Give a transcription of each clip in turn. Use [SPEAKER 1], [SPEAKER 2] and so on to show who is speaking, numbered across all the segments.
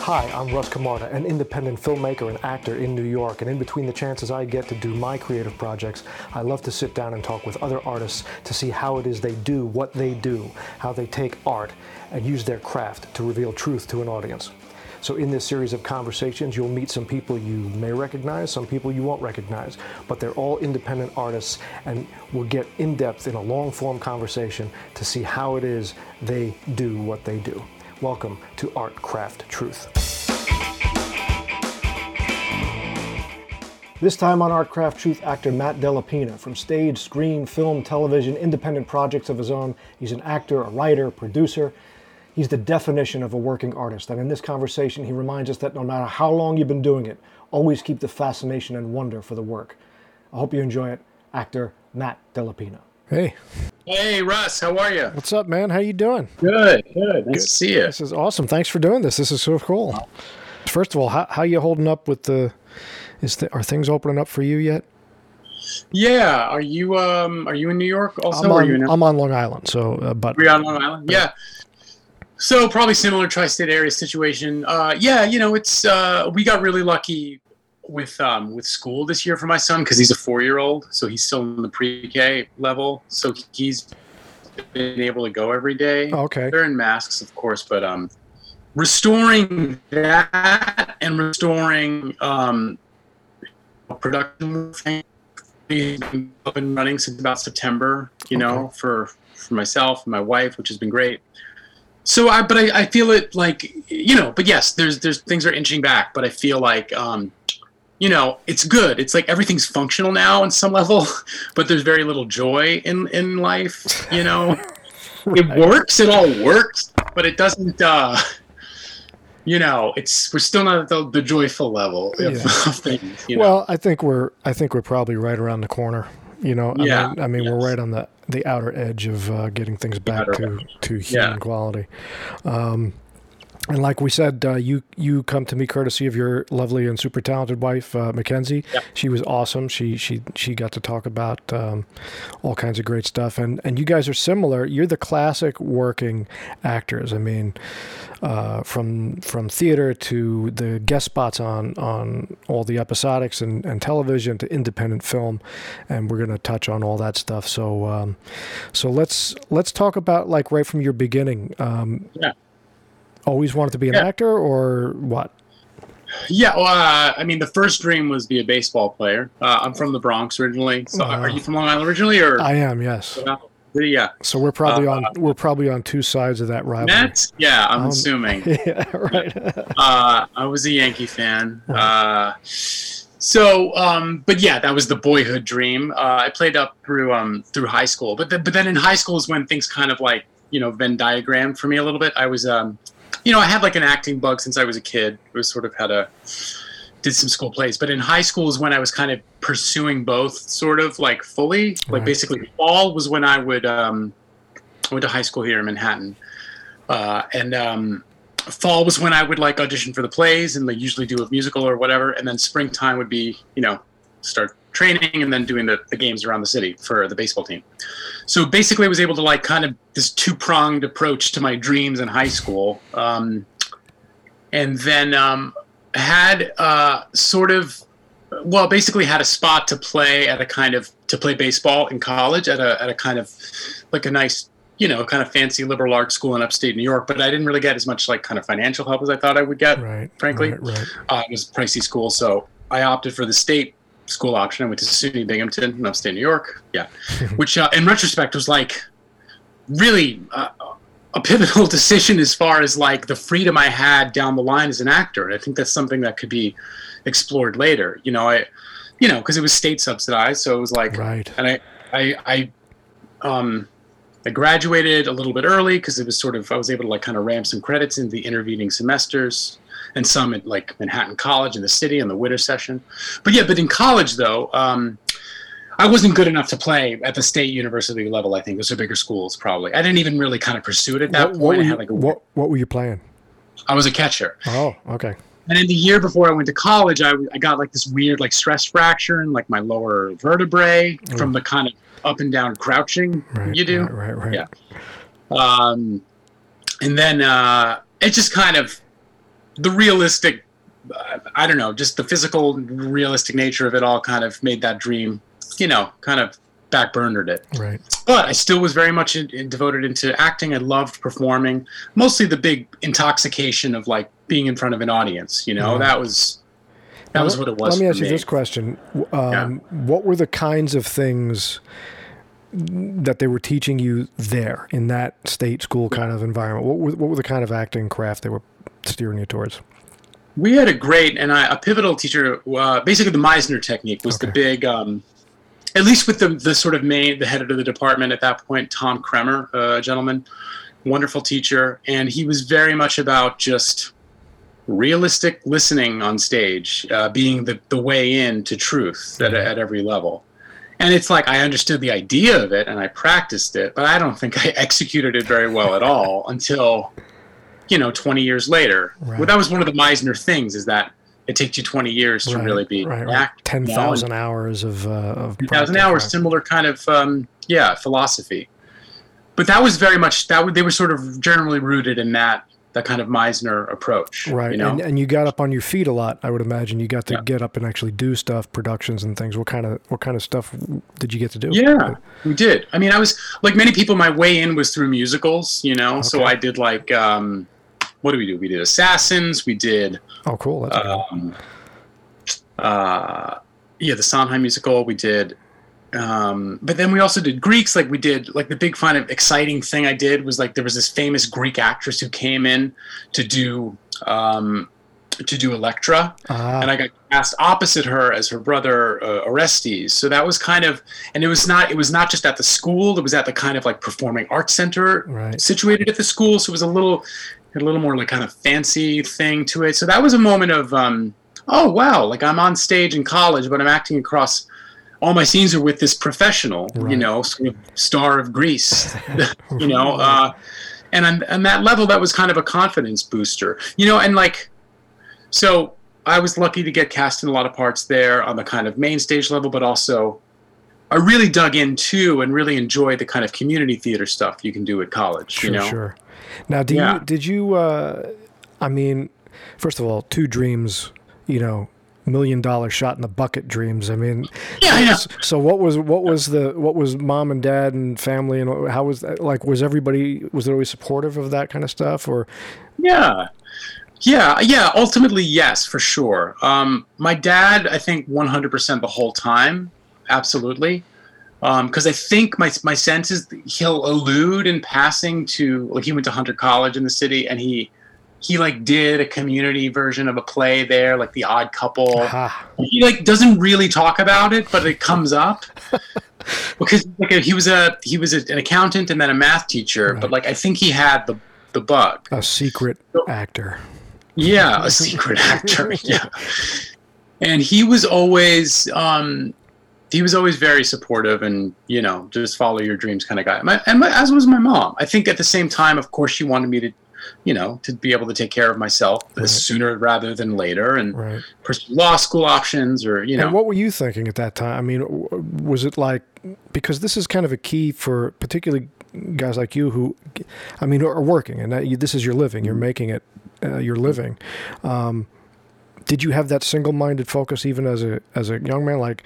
[SPEAKER 1] Hi, I'm Russ Camarda, an independent filmmaker and actor in New York. And in between the chances I get to do my creative projects, I love to sit down and talk with other artists to see how it is they do what they do, how they take art and use their craft to reveal truth to an audience. So, in this series of conversations, you'll meet some people you may recognize, some people you won't recognize, but they're all independent artists, and we'll get in depth in a long form conversation to see how it is they do what they do. Welcome to Art Craft Truth. This time on Art Craft Truth, actor Matt Dellapina. From stage, screen, film, television, independent projects of his own, he's an actor, a writer, producer. He's the definition of a working artist. And in this conversation, he reminds us that no matter how long you've been doing it, always keep the fascination and wonder for the work. I hope you enjoy it. Actor Matt Dellapina. Hey.
[SPEAKER 2] Hey, Russ, how are you?
[SPEAKER 1] What's up, man? How you doing?
[SPEAKER 2] Good, good. Nice good. to see you.
[SPEAKER 1] This is awesome. Thanks for doing this. This is so cool. First of all, how how you holding up with the? Is the, are things opening up for you yet?
[SPEAKER 2] Yeah. Are you um Are you in New York also?
[SPEAKER 1] I'm on,
[SPEAKER 2] in-
[SPEAKER 1] I'm on Long Island. So, uh, but
[SPEAKER 2] we are on Long Island. Yeah. So probably similar tri-state area situation. Uh, yeah, you know, it's uh, we got really lucky with um, with school this year for my son because he's a four year old, so he's still in the pre K level. So he's been able to go every day.
[SPEAKER 1] Oh, okay,
[SPEAKER 2] they're in masks, of course, but um, restoring that and restoring um, production he's up and running since about September. You okay. know, for for myself and my wife, which has been great. So I, but I, I feel it like you know, but yes, there's there's things are inching back, but I feel like um, you know, it's good. It's like everything's functional now on some level, but there's very little joy in in life. You know, right. it works. It all works, but it doesn't. uh you know, it's we're still not at the, the joyful level of, yeah. of things. You
[SPEAKER 1] know? Well, I think we're I think we're probably right around the corner. You know, I
[SPEAKER 2] yeah.
[SPEAKER 1] mean, I mean yes. we're right on the the outer edge of uh, getting things back to to human yeah. quality. Um, and like we said, uh, you you come to me courtesy of your lovely and super talented wife, uh, Mackenzie.
[SPEAKER 2] Yep.
[SPEAKER 1] She was awesome. She she she got to talk about um, all kinds of great stuff. And and you guys are similar. You're the classic working actors. I mean, uh, from from theater to the guest spots on on all the episodics and, and television to independent film, and we're going to touch on all that stuff. So um, so let's let's talk about like right from your beginning. Um,
[SPEAKER 2] yeah
[SPEAKER 1] always wanted to be an yeah. actor or what?
[SPEAKER 2] Yeah, well, uh, I mean, the first dream was be a baseball player. Uh, I'm from the Bronx originally. So, uh, are you from Long Island originally, or
[SPEAKER 1] I am? Yes.
[SPEAKER 2] Yeah.
[SPEAKER 1] So we're probably on uh, we're probably on two sides of that rivalry.
[SPEAKER 2] Mets? Yeah, I'm um, assuming.
[SPEAKER 1] Yeah, right.
[SPEAKER 2] Uh, I was a Yankee fan. Uh, so, um, but yeah, that was the boyhood dream. I played up through um, through high school, but the, but then in high school is when things kind of like you know Venn diagram for me a little bit. I was um, you know, I had like an acting bug since I was a kid. I was sort of had a did some school plays, but in high school is when I was kind of pursuing both, sort of like fully. Like right. basically, fall was when I would um, I went to high school here in Manhattan, uh, and um, fall was when I would like audition for the plays and like usually do a musical or whatever, and then springtime would be you know start training and then doing the, the games around the city for the baseball team. So basically, I was able to like kind of this two pronged approach to my dreams in high school. Um, and then um, had uh, sort of, well, basically had a spot to play at a kind of, to play baseball in college at a, at a kind of like a nice you know, kind of fancy liberal arts school in upstate New York, but I didn't really get as much like kind of financial help as I thought I would get.
[SPEAKER 1] Right,
[SPEAKER 2] frankly,
[SPEAKER 1] right, right.
[SPEAKER 2] Uh, it was a pricey school, so I opted for the state school option. I went to SUNY Binghamton in upstate New York. Yeah, which uh, in retrospect was like really uh, a pivotal decision as far as like the freedom I had down the line as an actor. And I think that's something that could be explored later. You know, I, you know, because it was state subsidized, so it was like,
[SPEAKER 1] right.
[SPEAKER 2] And I, I, I, um, I graduated a little bit early because it was sort of I was able to like kind of ramp some credits in the intervening semesters and some at like Manhattan College in the city in the winter session. But yeah, but in college though, um, I wasn't good enough to play at the state university level. I think those are bigger schools probably. I didn't even really kind of pursue it at that
[SPEAKER 1] what,
[SPEAKER 2] point.
[SPEAKER 1] What were,
[SPEAKER 2] you,
[SPEAKER 1] like a, what, what were you playing?
[SPEAKER 2] I was a catcher.
[SPEAKER 1] Oh, okay.
[SPEAKER 2] And in the year before I went to college, I, I got like this weird like stress fracture in like my lower vertebrae mm. from the kind of up and down crouching
[SPEAKER 1] right,
[SPEAKER 2] you do.
[SPEAKER 1] Right, right, right.
[SPEAKER 2] Yeah. Um, and then uh, it just kind of the realistic uh, I don't know, just the physical, realistic nature of it all kind of made that dream, you know, kind of backburnered it.
[SPEAKER 1] Right.
[SPEAKER 2] But I still was very much in, in devoted into acting. I loved performing, mostly the big intoxication of like being in front of an audience. You know,
[SPEAKER 1] Yeah.
[SPEAKER 2] that was that was what it was.
[SPEAKER 1] Let me ask you this question: um, What were the kinds of things that they were teaching you there in that state school kind of environment? What were, what were the kind of acting craft they were steering you towards?
[SPEAKER 2] We had a great and I, a pivotal teacher. Uh, basically, the Meisner technique was the big, um, at least with the the sort of main, the head of the department at that point, Tom Kremer, uh, gentleman, wonderful teacher, and he was very much about just realistic listening on stage, uh, being the the way in to truth at, at every level. And it's like I understood the idea of it and I practiced it, but I don't think I executed it very well at all until you know 20 years later
[SPEAKER 1] Right.
[SPEAKER 2] well that was one of the meisner things is that it takes you 20 years to really be
[SPEAKER 1] right, right.
[SPEAKER 2] actor,
[SPEAKER 1] ten
[SPEAKER 2] you know,
[SPEAKER 1] thousand hours of uh, of
[SPEAKER 2] 10,000 hours
[SPEAKER 1] right.
[SPEAKER 2] similar kind of um, yeah philosophy but that was very much that they were sort of generally rooted in that that kind of meisner approach
[SPEAKER 1] Right,
[SPEAKER 2] you know
[SPEAKER 1] and, and you got up on your feet a lot. I would imagine you got to
[SPEAKER 2] Yeah.
[SPEAKER 1] get up and actually do stuff, productions and things. What kind of what kind of stuff did you get to do?
[SPEAKER 2] Yeah, we did. I mean, I was like many people. My way in was through musicals, you know. So I did like, um, what do we do? We did Assassins. We did,
[SPEAKER 1] Oh, cool.
[SPEAKER 2] Um, uh, yeah, the Sondheim musical. We did, um, but then we also did Greeks. Like we did, like the big kind of exciting thing I did was like there was this famous Greek actress who came in to do. Um, to do Electra,
[SPEAKER 1] Ah,
[SPEAKER 2] and I got cast opposite her as her brother uh, Orestes. So that was kind of, and it was not, it was not just at the school. It was at the kind of like performing arts center
[SPEAKER 1] right.
[SPEAKER 2] situated at the school. So it was a little, a little more like kind of fancy thing to it. So that was a moment of, um, oh wow, like I'm on stage in college, but I'm acting across. All my scenes are with this professional,
[SPEAKER 1] Right.
[SPEAKER 2] you know, sort of star of Greece, you know, uh, and on, on that level, that was kind of a confidence booster, you know, and like, so I was lucky to get cast in a lot of parts there on the kind of main stage level, but also I really dug into and really enjoyed the kind of community theater stuff you can do at college.
[SPEAKER 1] Sure,
[SPEAKER 2] you know,
[SPEAKER 1] sure. Now, do
[SPEAKER 2] Yeah.
[SPEAKER 1] you did you? Uh, I mean, first of all, two dreams. You know, million dollar shot in the bucket dreams. I mean,
[SPEAKER 2] Yeah.
[SPEAKER 1] So what was what was the what was mom and dad and family and how was that like? Was everybody was always supportive of that kind of stuff or?
[SPEAKER 2] Yeah. Yeah, yeah, ultimately, yes, for sure. Um, my dad, I think 100% the whole time, absolutely. Because I think my, my sense is he'll allude in passing to, like, he went to Hunter College in the city and he, he like did a community version of a play there, like The Odd Couple.
[SPEAKER 1] Ah,
[SPEAKER 2] He like doesn't really talk about it, but it comes up because like he was a he was a, an accountant and then a math teacher,
[SPEAKER 1] Right.
[SPEAKER 2] but like I think he had the the bug.
[SPEAKER 1] a secret actor.
[SPEAKER 2] Yeah, a secret actor. Yeah, and he was always um, he was always very supportive and you know just follow your dreams kind of guy. My, and my, as was my mom. I think at the same time, of course, she wanted me to you know to be able to take care of myself
[SPEAKER 1] Right.
[SPEAKER 2] sooner rather than later and
[SPEAKER 1] Right.
[SPEAKER 2] pursue law school options or you know
[SPEAKER 1] And what were you thinking at that time? I mean, was it like because this is kind of a key for particularly guys like you who, I mean, are working and that you, this is your living. You're making it uh, your living. Um, did you have that single-minded focus even as a as a young man? Like,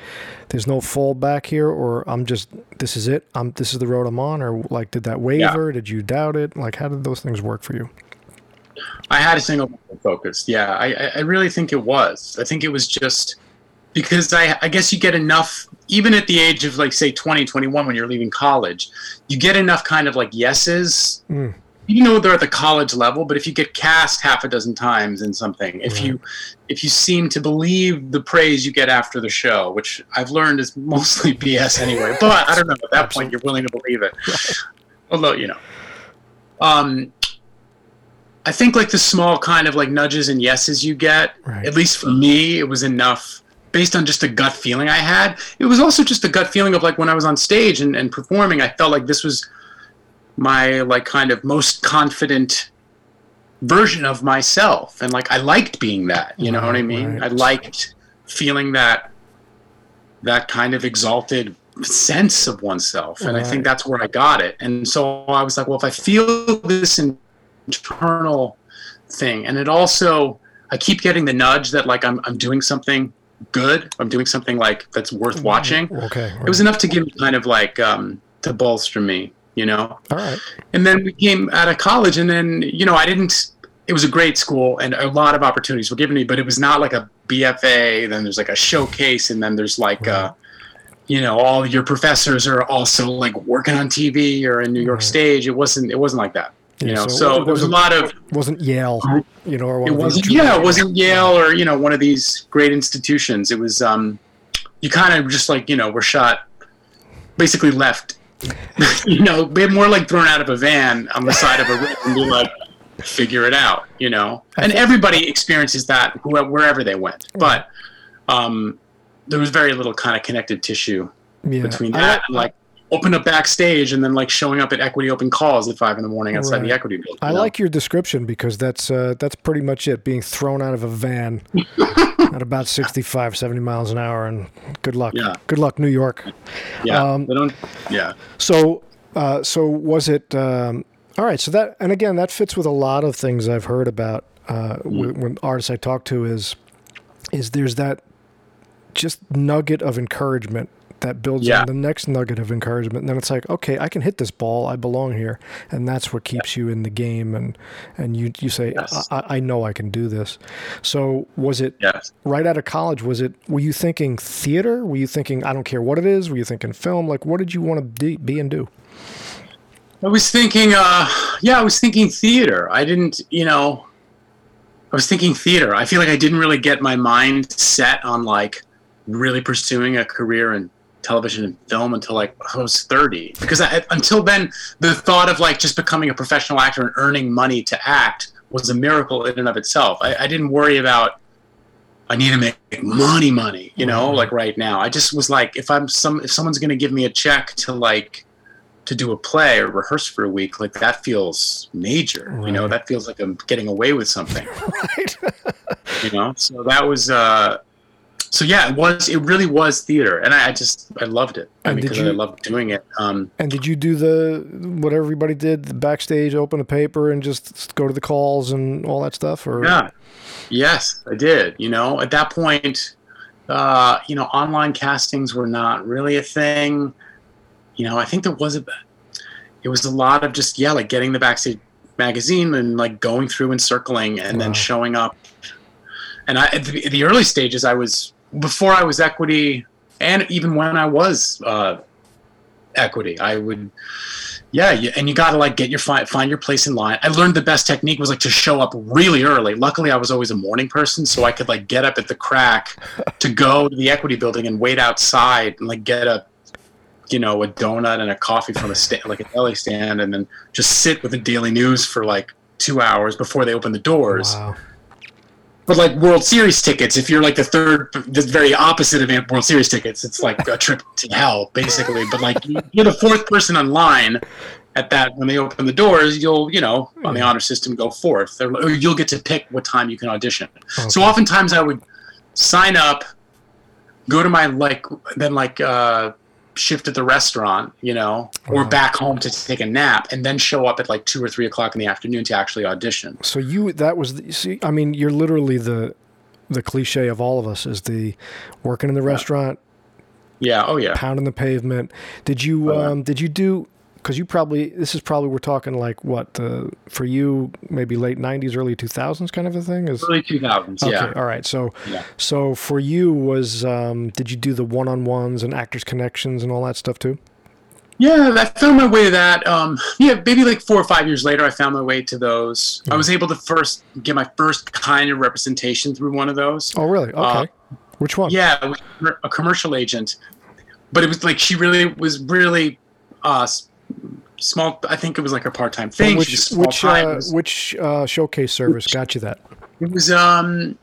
[SPEAKER 1] there's no fallback here, or I'm just this is it. I'm this is the road I'm on, or like did that waver? Did you doubt it? Like, how did those things work for you?
[SPEAKER 2] I had a single minded focus. Yeah, I, I- I really think it was. I think it was just because I, I guess you get enough, even at the age of like, say, 20, 21, when you're leaving college, you get enough kind of like yeses,
[SPEAKER 1] Mm.
[SPEAKER 2] Even know they're at the college level. But if you get cast half a dozen times in something, if you if you seem to believe the praise you get after the show, which I've learned is mostly BS anyway, but I don't know. At that point, you're willing to believe it. Although you know, um, I think like the small kind of like nudges and yeses you get,
[SPEAKER 1] Right.
[SPEAKER 2] at least for me, it was enough based on just a gut feeling I had. It was also just a gut feeling of like when I was on stage and, and performing, I felt like this was my like kind of most confident version of myself. And like I liked being that, you know what I mean?
[SPEAKER 1] right.
[SPEAKER 2] I liked feeling that that kind of exalted sense of oneself. And I think that's where I got it. And so I was like, well, if I feel this internal thing, and it also I keep getting the nudge that like I'm I'm doing something good. I'm doing something like that's worth watching.
[SPEAKER 1] Okay.
[SPEAKER 2] It was enough to give me kind of like um, to bolster me, you know.
[SPEAKER 1] All right.
[SPEAKER 2] And then we came out of college, and then you know I didn't. It was a great school, and a lot of opportunities were given to me, but it was not like a BFA. Then there's like a showcase, and then there's like. Uh, you know, all your professors are also like working on TV or in New York
[SPEAKER 1] Right.
[SPEAKER 2] Stage. It wasn't. It wasn't like that. You
[SPEAKER 1] Yeah,
[SPEAKER 2] know,
[SPEAKER 1] so
[SPEAKER 2] so, there was a lot of
[SPEAKER 1] Wasn't Yale, you know, or
[SPEAKER 2] it wasn't yeah it wasn't yale or you know one of these great institutions it was um you kind of just like you know were shot basically left you know bit more like thrown out of a van on the side of a road and be like figure it out you know? And everybody experiences that wh- wherever they went. But um there was very little kind of connective tissue
[SPEAKER 1] yeah.
[SPEAKER 2] between
[SPEAKER 1] I
[SPEAKER 2] that and like open up backstage and then like showing up at equity open calls at five in the morning outside
[SPEAKER 1] Right.
[SPEAKER 2] the equity building
[SPEAKER 1] I
[SPEAKER 2] know?
[SPEAKER 1] like your description because that's uh, that's pretty much it. Being thrown out of a van at about 65, 70 miles an hour, and good luck.
[SPEAKER 2] Yeah.
[SPEAKER 1] Good luck, New York.
[SPEAKER 2] yeah
[SPEAKER 1] um,
[SPEAKER 2] they don't yeah
[SPEAKER 1] So, uh, so was it? Um, all right. So that, and again, that fits with a lot of things I've heard about uh, when, when artists I talk to. Is is there's that just nugget of encouragement that builds
[SPEAKER 2] Yeah.
[SPEAKER 1] on the next nugget of encouragement, and then it's like, okay, I can hit this ball. I belong here, and that's what keeps you in the game. And and you you say,
[SPEAKER 2] Yes.
[SPEAKER 1] I, I know I can do this. So was it
[SPEAKER 2] yes
[SPEAKER 1] right out of college was it were you thinking theater were you thinking i don't care what it is were you thinking film like what did you want to be, be and do
[SPEAKER 2] I was thinking, uh, yeah, I was thinking theater. I didn't, you know, I was thinking theater. I feel like I didn't really get my mind set on like really pursuing a career in television and film until like I was 30. Because I, until then, the thought of like just becoming a professional actor and earning money to act was a miracle in and of itself. I, I didn't worry about I need to make money, money, you know, like right now. I just was like, if I'm some, if someone's going to give me a check to like, to do a play or rehearse for a week, like that feels major, you know, that feels like I'm getting away with something,
[SPEAKER 1] right
[SPEAKER 2] you know? So that was, uh, so yeah, it was, it really was theater. And I, I just, I loved it. I
[SPEAKER 1] And
[SPEAKER 2] because I loved doing it. Um,
[SPEAKER 1] and did you do the what everybody did the backstage open a paper and just go to the calls and all that stuff or
[SPEAKER 2] Yeah. Yes, I did. You know, at that point, uh, you know, online castings were not really a thing. You know, I think there was a, it was a lot of just yeah, like getting the backstage magazine and like going through and circling and
[SPEAKER 1] Wow.
[SPEAKER 2] then showing up. And I, at the, the early stages, I was before I was equity, and even when I was uh, equity, I would yeah, you, and you got to like get your find find your place in line. I learned the best technique was like to show up really early. Luckily, I was always a morning person, so I could like get up at the crack to go to the equity building and wait outside and like get a you know a donut and a coffee from a stand like a deli stand, and then just sit with the Daily News for like two hours before they open the doors.
[SPEAKER 1] wow
[SPEAKER 2] But like World Series tickets, if you're like the third, the very opposite of World Series tickets, it's like a trip to hell, basically. But like you're the fourth person in line at that when they open the doors, you'll you know on the honor system go fourth, or, or you'll get to pick what time you can audition. So oftentimes I would sign up, go to my like then like uh, shift at the restaurant, you know, or
[SPEAKER 1] Wow.
[SPEAKER 2] back home to take a nap, and then show up at like two or three o'clock in the afternoon to actually audition.
[SPEAKER 1] so you that was the, see i mean you're literally the the cliche of all of us is the working in the restaurant
[SPEAKER 2] Yeah. Oh yeah.
[SPEAKER 1] pounding the pavement did you
[SPEAKER 2] Oh, yeah.
[SPEAKER 1] um did you do because you probably this is probably we're talking like what the for you maybe late 90s early 2000s kind of a thing is
[SPEAKER 2] Early two thousands.
[SPEAKER 1] okay
[SPEAKER 2] Yeah.
[SPEAKER 1] all right so
[SPEAKER 2] Yeah.
[SPEAKER 1] so for you was um did you do the one-on-ones and actors connections and all that stuff too
[SPEAKER 2] Yeah, I found my way to that. Um, yeah, maybe like four or five years later, I found my way to those. I was able to first get my first kind of representation through one of those.
[SPEAKER 1] oh really okay which one
[SPEAKER 2] Yeah, a commercial agent, but it was like she really was really uh, small. I think it was like a part time thing.
[SPEAKER 1] Which which uh,
[SPEAKER 2] was-
[SPEAKER 1] which uh, showcase service got you that
[SPEAKER 2] it was um,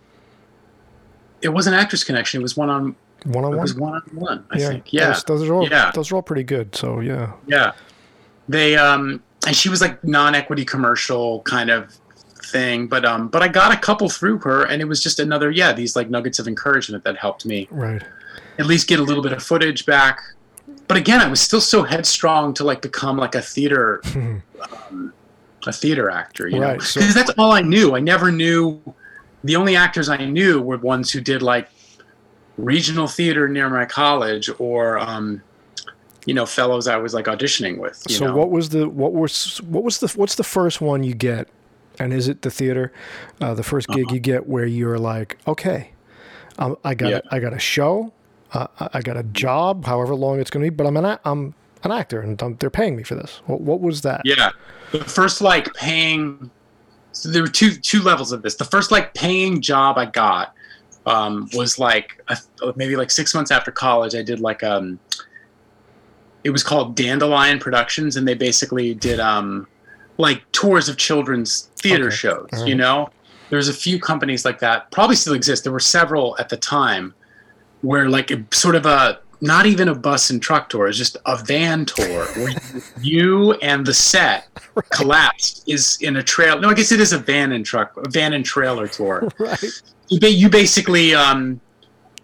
[SPEAKER 2] it was an actress connection. It was one on.
[SPEAKER 1] one on one.
[SPEAKER 2] It was one on one. I
[SPEAKER 1] yeah
[SPEAKER 2] think. Yeah.
[SPEAKER 1] those, those are all
[SPEAKER 2] Yeah.
[SPEAKER 1] those are all pretty good so yeah
[SPEAKER 2] Yeah. They um and she was like non-equity commercial kind of thing, but um but I got a couple through her and it was just another yeah, these like nuggets of encouragement that helped me
[SPEAKER 1] right
[SPEAKER 2] at least get a little bit of footage back. But again, I was still so headstrong to like become like a theater um, a theater actor, you know.
[SPEAKER 1] Right, so-
[SPEAKER 2] Because that's all I knew. I never knew the only actors I knew were ones who did like regional theater near my college or um, you know fellows I was like auditioning with.
[SPEAKER 1] so
[SPEAKER 2] know?
[SPEAKER 1] what was the what was what was the what's the first one you get, and is it the theater, uh, the first gig uh-huh. you get where you're like, okay, um, I got yeah. I got a show, uh, I got a job, however long it's going to be, but I'm an I'm an actor and I'm, they're paying me for this. What, what was that?
[SPEAKER 2] Yeah, the first like paying. So there were two two levels of this. The first like paying job I got um, was like a, maybe like six months after college. I did like um, it was called Dandelion Productions, and they basically did um, like tours of children's theater okay. shows. Right. You know, there's a few companies like that. Probably still exist. There were several at the time where like a, sort of a not even a bus and truck tour, it's just a van tour where you and the set right. collapsed is in a trail. No, I guess it is a van and truck, a van and trailer tour.
[SPEAKER 1] Right
[SPEAKER 2] you basically um,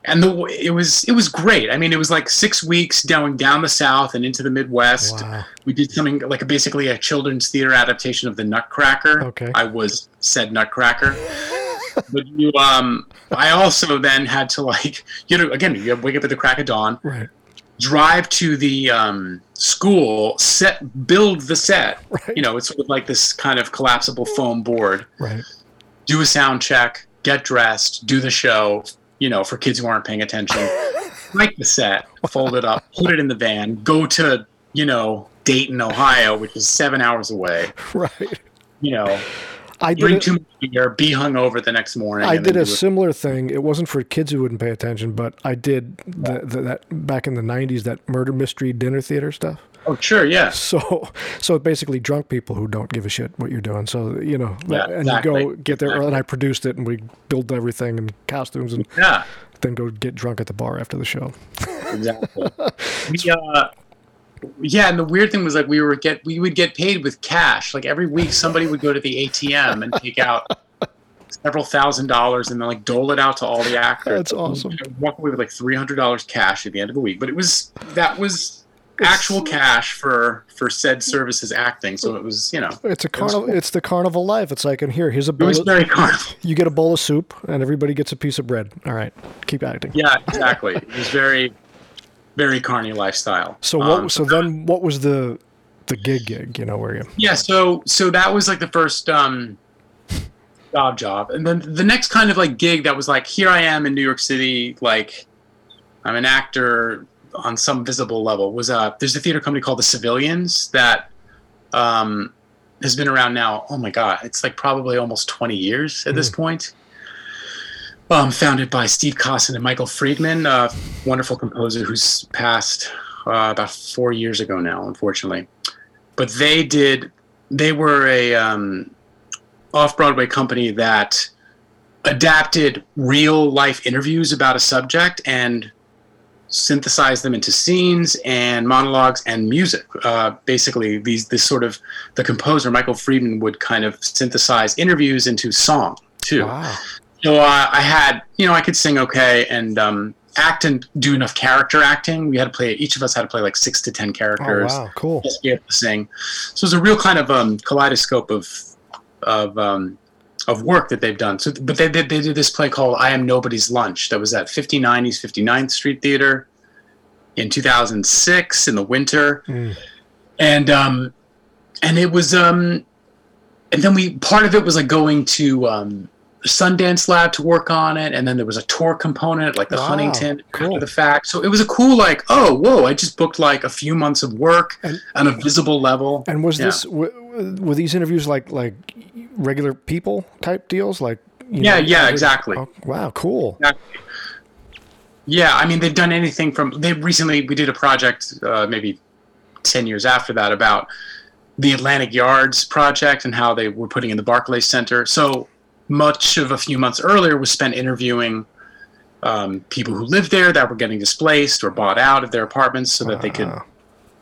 [SPEAKER 2] and the it was it was great. I mean, it was like six weeks going down the south and into the Midwest. Wow. We did something like a, basically a children's theater adaptation of the Nutcracker.
[SPEAKER 1] Okay,
[SPEAKER 2] I was said Nutcracker. But you, um, I also then had to like you know again you wake up at the crack of dawn,
[SPEAKER 1] right?
[SPEAKER 2] Drive to the um, school, set, build the set.
[SPEAKER 1] Right.
[SPEAKER 2] You know, it's sort of like this kind of collapsible foam board.
[SPEAKER 1] Right.
[SPEAKER 2] Do a sound check get dressed, do the show, you know, for kids who aren't paying attention, write the set, fold it up, put it in the van, go to, you know, Dayton, Ohio, which is seven hours away.
[SPEAKER 1] Right.
[SPEAKER 2] You know, I drink too much beer, be hungover the next morning.
[SPEAKER 1] I did a similar thing. It wasn't for kids who wouldn't pay attention, but I did the, the, that back in the '90s. That murder mystery dinner theater stuff.
[SPEAKER 2] Oh, sure, yeah.
[SPEAKER 1] So, so basically, drunk people who don't give a shit what you're doing. So, you know,
[SPEAKER 2] yeah,
[SPEAKER 1] and
[SPEAKER 2] exactly.
[SPEAKER 1] you go get there, exactly. and I produced it, and we built everything and costumes, and
[SPEAKER 2] yeah,
[SPEAKER 1] then go get drunk at the bar after the show.
[SPEAKER 2] Exactly. we, uh, yeah, and the weird thing was like we were get we would get paid with cash. Like every week, somebody would go to the ATM and take out several thousand dollars and then like dole it out to all the actors.
[SPEAKER 1] That's awesome.
[SPEAKER 2] Walk away with like three hundred dollars cash at the end of the week. But it was that was actual cash for for said services acting. So it was, you know,
[SPEAKER 1] it's a carnival. It it's the carnival life. It's like, and here, here's a
[SPEAKER 2] bowl. It was very carnival.
[SPEAKER 1] You get a bowl of soup, and everybody gets a piece of bread. All right, keep acting.
[SPEAKER 2] Yeah, exactly. it was very, very carny lifestyle.
[SPEAKER 1] So what? Um, so then, what was the the gig gig? You know, where you?
[SPEAKER 2] Yeah. So so that was like the first. um job job and then the next kind of like gig that was like here i am in new york city like i'm an actor on some visible level was uh, there's a theater company called the Civilians that um, has been around now. Oh my God, it's like probably almost 20 years at mm. this hmm. point. Um, founded by Steve Cosson and Michael Friedman, a wonderful composer who's passed uh, about four years ago now, unfortunately. But they did, they were a um, off Broadway company that adapted real life interviews about a subject and synthesize them into scenes and monologues and music. Uh, basically, these this sort of the composer Michael Friedman would kind of synthesize interviews into song too.
[SPEAKER 1] Wow.
[SPEAKER 2] So uh, I had you know I could sing okay and um, act and do enough character acting. We had to play each of us had to play like six to ten characters.
[SPEAKER 1] Oh, wow, cool.
[SPEAKER 2] Just be able to sing. So it was a real kind of um, kaleidoscope of of um, of work that they've done. So, but they, they, they did this play called "I Am Nobody's Lunch" that was at 5090s 59th Street Theater in 2006 in the winter, mm. and um, and it was um, and then we part of it was like going to um, Sundance Lab to work on it, and then there was a tour component like the wow, Huntington cool. after the fact. So it was a cool like oh whoa I just booked like a few months of work and, on a visible level.
[SPEAKER 1] And was yeah. this w- were these interviews like like regular people type deals like?
[SPEAKER 2] yeah, know, yeah, exactly.
[SPEAKER 1] Oh, wow, cool.
[SPEAKER 2] Exactly. Yeah, I mean they've done anything from they recently we did a project uh, maybe ten years after that about the Atlantic Yards project and how they were putting in the Barclays Center. So much of a few months earlier was spent interviewing um, people who lived there that were getting displaced or bought out of their apartments so that they could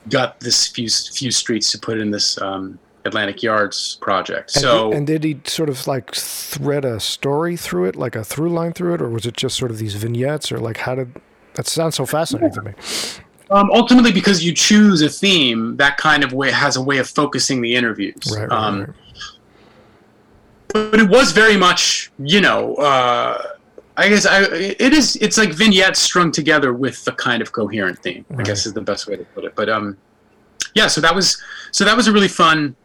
[SPEAKER 2] gut this few few streets to put in this um, Atlantic Yards project.
[SPEAKER 1] And
[SPEAKER 2] so,
[SPEAKER 1] did, and did he sort of like thread a story through it, like a through line through it, or was it just sort of these vignettes, or like how did that sounds so fascinating to me?
[SPEAKER 2] Um, ultimately, because you choose a theme, that kind of way has a way of focusing the interviews.
[SPEAKER 1] Right, right,
[SPEAKER 2] um,
[SPEAKER 1] right.
[SPEAKER 2] But it was very much, you know, uh, I guess I, it is. It's like vignettes strung together with the kind of coherent theme. Right. I guess is the best way to put it. But um, yeah. So that was so that was a really fun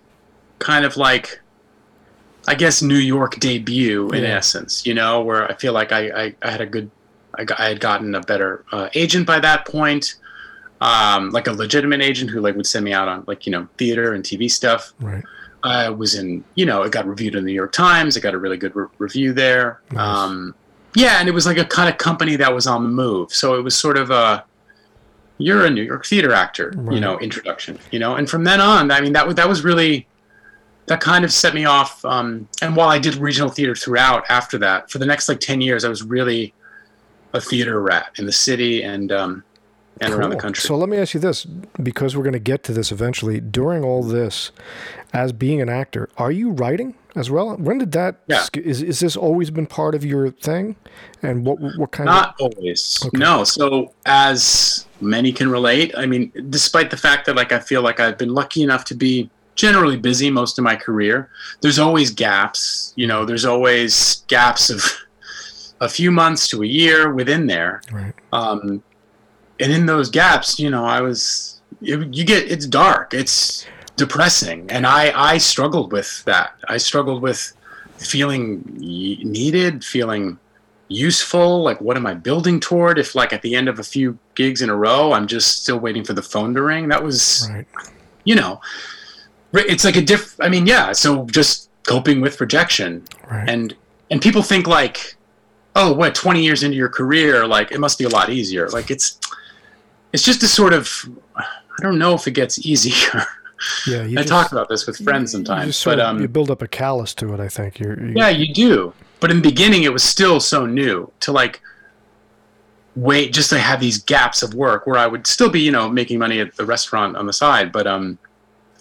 [SPEAKER 2] kind of like, I guess New York debut in yeah. essence. You know, where I feel like I I, I had a good, I, got, I had gotten a better uh, agent by that point. Um, like a legitimate agent who like would send me out on like you know theater and TV stuff.
[SPEAKER 1] Right.
[SPEAKER 2] I was in, you know, it got reviewed in the New York Times. It got a really good re- review there. Nice. Um, yeah, and it was like a kind of company that was on the move. So it was sort of a, you're a New York theater actor, right. you know, introduction, you know, and from then on, I mean, that that was really, that kind of set me off. Um, and while I did regional theater throughout after that, for the next like ten years, I was really a theater rat in the city and um, and cool. around the country.
[SPEAKER 1] So let me ask you this, because we're going to get to this eventually. During all this, as being an actor, are you writing as well? When did that?
[SPEAKER 2] Yeah.
[SPEAKER 1] Is is this always been part of your thing? And what what kind?
[SPEAKER 2] Not of? always. Okay. No. So as many can relate, I mean, despite the fact that like I feel like I've been lucky enough to be generally busy most of my career, there's always gaps. You know, there's always gaps of a few months to a year within there.
[SPEAKER 1] Right.
[SPEAKER 2] Um, and in those gaps, you know, I was it, you get it's dark, it's depressing, and I I struggled with that. I struggled with feeling needed, feeling useful. Like, what am I building toward? If like at the end of a few gigs in a row, I'm just still waiting for the phone to ring. That was, right. you know, it's like a diff. I mean, yeah. So just coping with rejection,
[SPEAKER 1] right.
[SPEAKER 2] and and people think like, oh, what 20 years into your career, like it must be a lot easier. Like it's it's just a sort of I don't know if it gets easier.
[SPEAKER 1] Yeah,
[SPEAKER 2] I just, talk about this with friends sometimes,
[SPEAKER 1] but
[SPEAKER 2] um,
[SPEAKER 1] you build up a callus to it. I think you're, you're,
[SPEAKER 2] Yeah, you do. But in the beginning, it was still so new to like wait just to have these gaps of work where I would still be, you know, making money at the restaurant on the side. But um,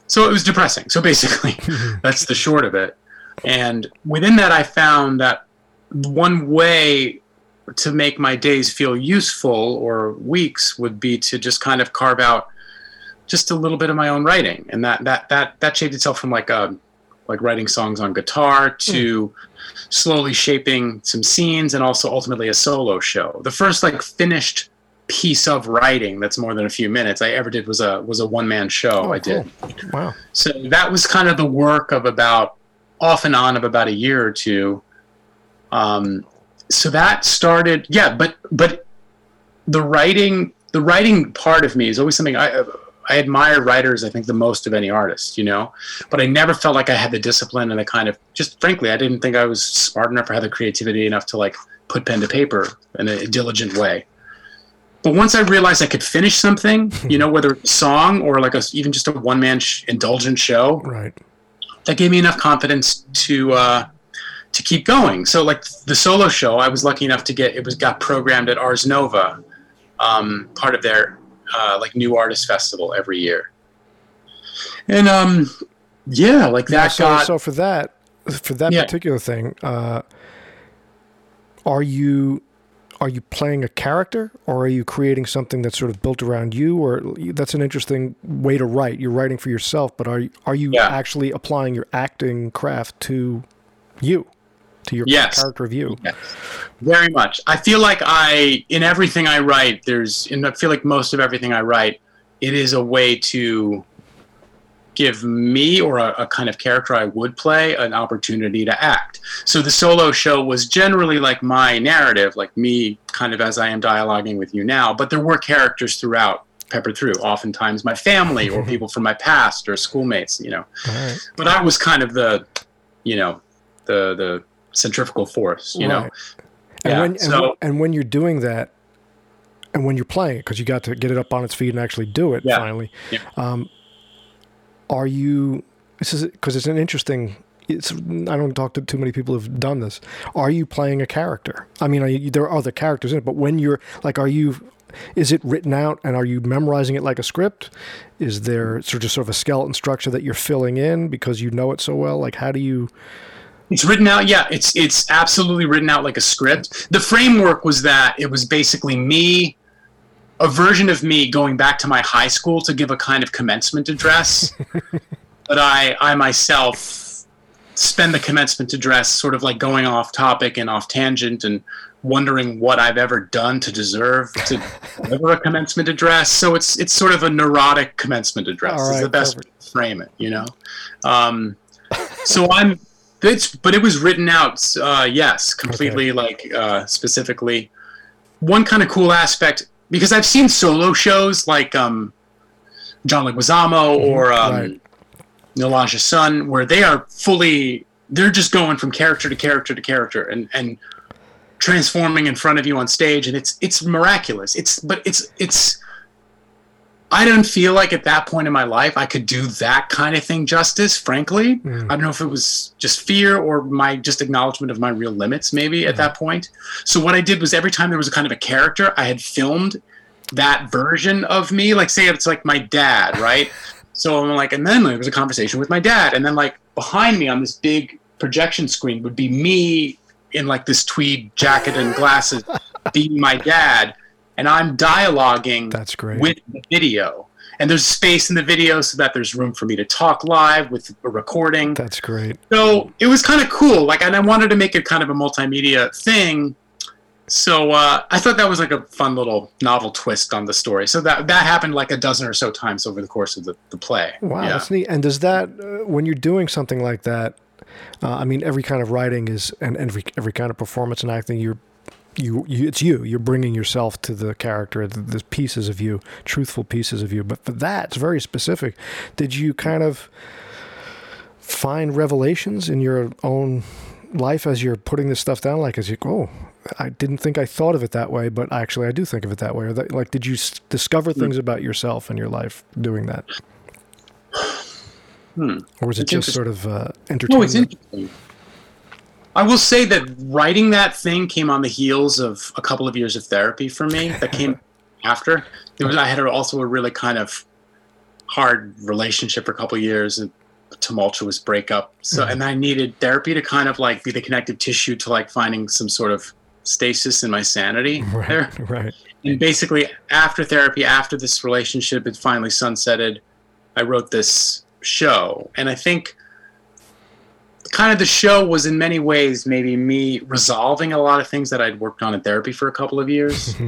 [SPEAKER 2] so it was depressing. So basically, that's the short of it. And within that, I found that one way to make my days feel useful or weeks would be to just kind of carve out just a little bit of my own writing and that that that that shaped itself from like a um, like writing songs on guitar to mm. slowly shaping some scenes and also ultimately a solo show the first like finished piece of writing that's more than a few minutes I ever did was a was a one man show oh, I did.
[SPEAKER 1] Cool. Wow.
[SPEAKER 2] So that was kind of the work of about off and on of about a year or two. Um, so that started yeah but but the writing the writing part of me is always something i i admire writers i think the most of any artist you know? But i never felt like i had the discipline and the kind of just frankly i didn't think i was smart enough or had the creativity enough to like put pen to paper in a diligent way. But once i realized i could finish something you know whether it's a song or like a even just a one-man sh- indulgent show
[SPEAKER 1] right.
[SPEAKER 2] that gave me enough confidence to uh to keep going. So like the solo show, I was lucky enough to get it was got programmed at Ars Nova, um, part of their uh, like new artist festival every year. And um, yeah, like that. Yeah,
[SPEAKER 1] so,
[SPEAKER 2] got,
[SPEAKER 1] so for that, for that yeah. particular thing, uh, are you are you playing a character or are you creating something that's sort of built around you or that's an interesting way to write you're writing for yourself but are you, are you yeah. actually applying your acting craft to you to your yes. character view.
[SPEAKER 2] Yes. Very much. I feel like I, in everything I write, there's, and I feel like most of everything I write, it is a way to give me or a, a, kind of character I would play an opportunity to act. So the solo show was generally like my narrative, like me kind of as I am dialoguing with you now, but there were characters throughout peppered through oftentimes my family or people from my past or schoolmates you know
[SPEAKER 1] right.
[SPEAKER 2] but i was kind of the you know the the centrifugal force, you right. know.
[SPEAKER 1] And yeah, when and, so, and when you're doing that, and when you're playing it, because you got to get it up on its feet and actually do it
[SPEAKER 2] yeah.
[SPEAKER 1] finally.
[SPEAKER 2] Yeah.
[SPEAKER 1] Um, are you? This is because it's an interesting. It's I don't talk to too many people who've done this. Are you playing a character? I mean, you, there are other characters in it, but when you're like, are you? Is it written out and are you memorizing it like a script? Is there sort of sort of a skeleton structure that you're filling in because you know it so well? Like, how do you?
[SPEAKER 2] It's written out. Yeah, it's it's absolutely written out like a script. The framework was that it was basically me, a version of me going back to my high school to give a kind of commencement address. but I I myself spend the commencement address sort of like going off topic and off tangent and wondering what I've ever done to deserve to deliver a commencement address. So it's it's sort of a neurotic commencement address.
[SPEAKER 1] All
[SPEAKER 2] is the best
[SPEAKER 1] perfect.
[SPEAKER 2] way to frame it, you know. Um, so I'm it's but it was written out, uh, yes, completely like uh, specifically. One kind of cool aspect because I've seen solo shows like um, John Leguizamo or um,
[SPEAKER 1] right.
[SPEAKER 2] Sun, where they are fully they're just going from character to character to character and and transforming in front of you on stage and it's it's miraculous it's but it's it's i don't feel like at that point in my life i could do that kind of thing justice frankly.
[SPEAKER 1] Mm.
[SPEAKER 2] i don't know if it was just fear or my just acknowledgement of my real limits maybe at that point. So what i did was every time there was a kind of a character i had filmed that version of me. Like say it's like my dad right? So i'm like and then there was a conversation with my dad. And then like behind me on this big projection screen would be me in like this tweed jacket and glasses being my dad and i'm dialoguing
[SPEAKER 1] That's great.
[SPEAKER 2] with the video and there's space in the video so that there's room for me to talk live with a recording
[SPEAKER 1] That's great.
[SPEAKER 2] so it was kind of cool like and i wanted to make it kind of a multimedia thing so uh, i thought that was like a fun little novel twist on the story so that that happened like a dozen or so times over the course of the, the play
[SPEAKER 1] Wow,
[SPEAKER 2] yeah.
[SPEAKER 1] that's neat. And does that, uh, when you're doing something like that, uh, I mean, every kind of writing is, and every every kind of performance and acting, you're, you, you, it's you. You're bringing yourself to the character. the, There's pieces of you, truthful pieces of you. But for that, it's very specific. Did you kind of find revelations in your own life as you're putting this stuff down? Like, as you go, oh, I didn't think I thought of it that way, but actually, I do think of it that way. Or that, like, did you s- discover things about yourself and your life doing that?
[SPEAKER 2] Hmm.
[SPEAKER 1] Or was it
[SPEAKER 2] It's
[SPEAKER 1] just sort of uh,
[SPEAKER 2] No, it's interesting. I will say that writing that thing came on the heels of a couple of years of therapy for me. That came after. There was I had also a really kind of hard relationship for a couple of years, and a tumultuous breakup. So,
[SPEAKER 1] Mhm.
[SPEAKER 2] and I needed therapy to kind of like be the connective tissue to like finding some sort of stasis in my sanity there.
[SPEAKER 1] right, right.
[SPEAKER 2] And basically, after therapy, after this relationship had finally sunsetted, I wrote this show. And I think kind of the show was in many ways maybe me resolving a lot of things that I'd worked on in therapy for a couple of years.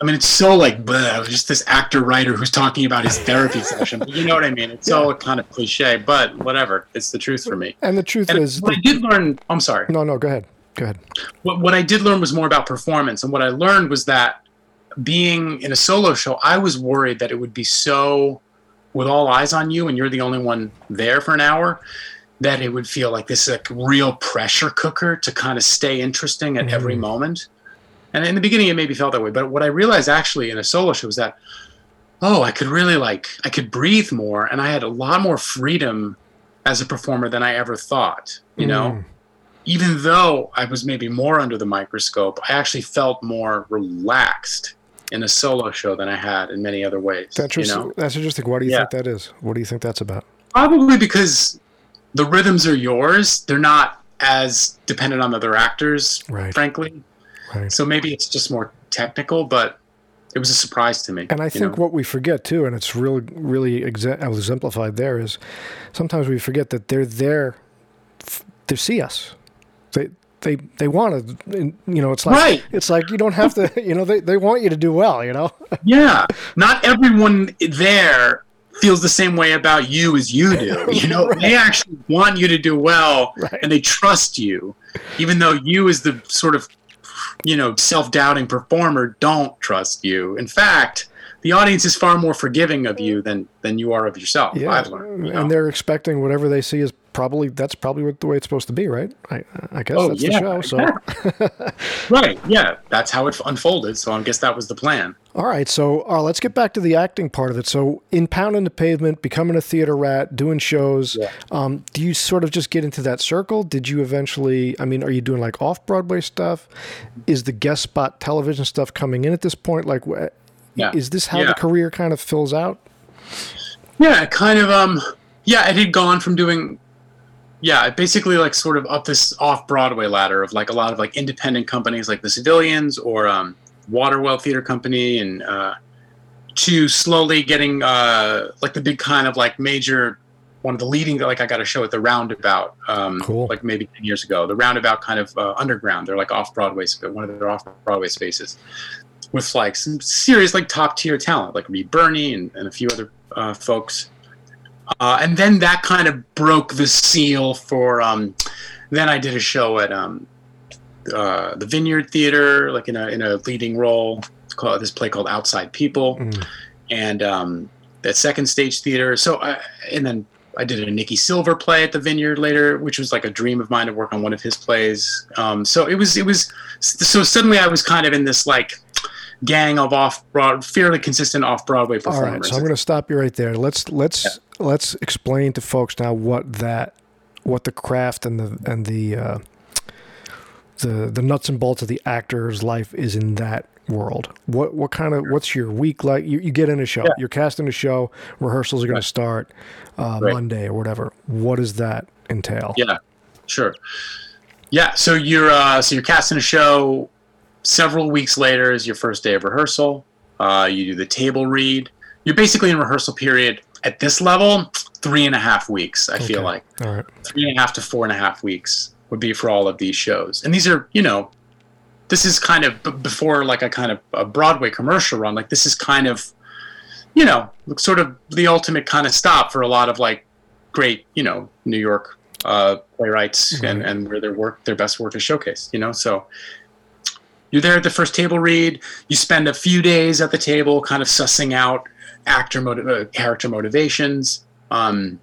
[SPEAKER 2] I mean, it's so like, bleh, just this actor writer who's talking about his therapy session. But you know what I mean? It's all kind of cliche, but whatever. It's the truth for me.
[SPEAKER 1] And the truth
[SPEAKER 2] And
[SPEAKER 1] is,
[SPEAKER 2] what I did learn, I'm sorry
[SPEAKER 1] no, no, go ahead, go ahead.
[SPEAKER 2] what, what I did learn was more about performance. And what I learned was that being in a solo show, I was worried that it would be so with all eyes on you and you're the only one there for an hour that it would feel like this is like real pressure cooker to kind of stay interesting at every
[SPEAKER 1] Mhm.
[SPEAKER 2] moment. And in the beginning, it maybe felt that way. But what I realized actually in a solo show was that, oh, I could really like, I could breathe more and I had a lot more freedom as a performer than I ever thought, you know?
[SPEAKER 1] Mm.
[SPEAKER 2] even though I was maybe more under the microscope, I actually felt more relaxed in a solo show than I had in many other ways.
[SPEAKER 1] That's
[SPEAKER 2] you
[SPEAKER 1] interesting.
[SPEAKER 2] know?
[SPEAKER 1] That's interesting. Why do you
[SPEAKER 2] Yeah.
[SPEAKER 1] think that is? What do you think that's about?
[SPEAKER 2] Probably because the rhythms are yours. They're not as dependent on other actors,
[SPEAKER 1] Right,
[SPEAKER 2] frankly.
[SPEAKER 1] right.
[SPEAKER 2] So maybe it's just more technical, but it was a surprise to me.
[SPEAKER 1] And I think
[SPEAKER 2] know?
[SPEAKER 1] what we forget too, and it's really, really exe- exemplified there, is sometimes we forget that they're there f- to see us. They, they, they want to. You know, it's like
[SPEAKER 2] Right.
[SPEAKER 1] it's like you don't have to. You know, they, they want you to do well. You know.
[SPEAKER 2] Yeah, not everyone there feels the same way about you as you do. You know, they actually want you to do well,
[SPEAKER 1] Right.
[SPEAKER 2] and they trust you, even though you, as the sort of, you know, self-doubting performer, don't trust you. In fact, the audience is far more forgiving of you than than you are of yourself.
[SPEAKER 1] Yeah,
[SPEAKER 2] I've learned. you know?
[SPEAKER 1] and they're expecting whatever they see is probably that's probably what, the way it's supposed to be, right? I, I guess
[SPEAKER 2] Oh,
[SPEAKER 1] that's
[SPEAKER 2] yeah,
[SPEAKER 1] the show. So,
[SPEAKER 2] right, yeah, that's how it unfolded. So I guess that was the plan.
[SPEAKER 1] all right. So, uh, let's get back to the acting part of it. So, in pounding the pavement, becoming a theater rat, doing shows.
[SPEAKER 2] Yeah.
[SPEAKER 1] Um, do you sort of just get into that circle? Did you eventually? I mean, are you doing like off Broadway stuff? Is the guest spot television stuff coming in at this point? Like,
[SPEAKER 2] Yeah.
[SPEAKER 1] is this how
[SPEAKER 2] Yeah.
[SPEAKER 1] the career kind of fills out?
[SPEAKER 2] Yeah, kind of. Um, yeah, it had gone from doing, yeah, it basically like sort of up this off Broadway ladder of like a lot of like independent companies like the Civilians or um, Waterwell Theater Company, and uh, to slowly getting uh, like the big kind of like major one of the leading like I got a show at the Roundabout, um,
[SPEAKER 1] Cool.
[SPEAKER 2] like maybe ten years ago. The Roundabout kind of uh, underground. They're like off Broadway, one of their off Broadway spaces, with like some serious like top tier talent, like Reed Birney and, and a few other uh, folks. Uh, and then that kind of broke the seal for. Um, then I did a show at um, uh, the Vineyard Theater, like in a in a leading role, called this play called Outside People,
[SPEAKER 1] Mm.
[SPEAKER 2] and um, at Second Stage Theater. So, I, and then I did a Nicky Silver play at the Vineyard later, which was like a dream of mine to work on one of his plays. Um, so it was it was so suddenly I was kind of in this like gang of off broad, fairly consistent off Broadway performers.
[SPEAKER 1] right, so I'm going to stop you right there. Let's let's let's explain to folks now what that what the craft and the and the uh, the the nuts and bolts of the actor's life is in that world. What what kind of what's your week like? You, you get in a show,
[SPEAKER 2] Yeah.
[SPEAKER 1] you're casting a show, rehearsals are going to start uh,
[SPEAKER 2] Right.
[SPEAKER 1] Monday or whatever. What does that entail?
[SPEAKER 2] Yeah, sure. Yeah, so you're uh, so you're casting a show. Several weeks later is your first day of rehearsal. Uh, you do the table read. You're basically in rehearsal period at this level, three and a half weeks. I feel like
[SPEAKER 1] All right.
[SPEAKER 2] three and a half to four and a half weeks would be for all of these shows. And these are, you know, this is kind of b- before like a kind of a Broadway commercial run. Like this is kind of, you know, sort of the ultimate kind of stop for a lot of like great, you know, New York uh, playwrights and, and where their work, their best work is showcased. You know, so you're there at the first table read. You spend a few days at the table, kind of sussing out actor motiv- uh, character motivations. Um,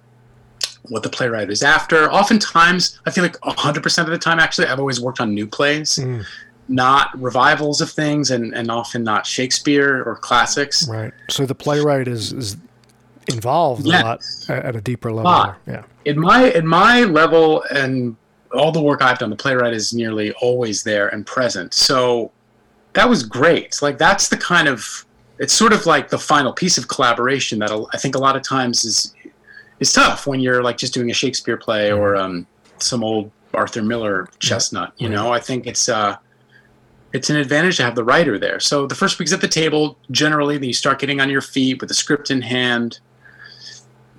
[SPEAKER 2] what the playwright is after. Oftentimes, I feel like 100% of the time, actually, I've always worked on new plays,
[SPEAKER 1] Mm,
[SPEAKER 2] not revivals of things, and, and often not Shakespeare or classics.
[SPEAKER 1] right. So the playwright is is involved a lot at, a deeper level. Yeah.
[SPEAKER 2] In my in my level and all the work I've done, the playwright is nearly always there and present. So that was great. Like that's the kind of it's sort of like the final piece of collaboration that I think a lot of times is is tough when you're like just doing a Shakespeare play or um, some old Arthur Miller chestnut. You know, I think it's uh, it's an advantage to have the writer there. So the first week's at the table. Generally, then you start getting on your feet with the script in hand.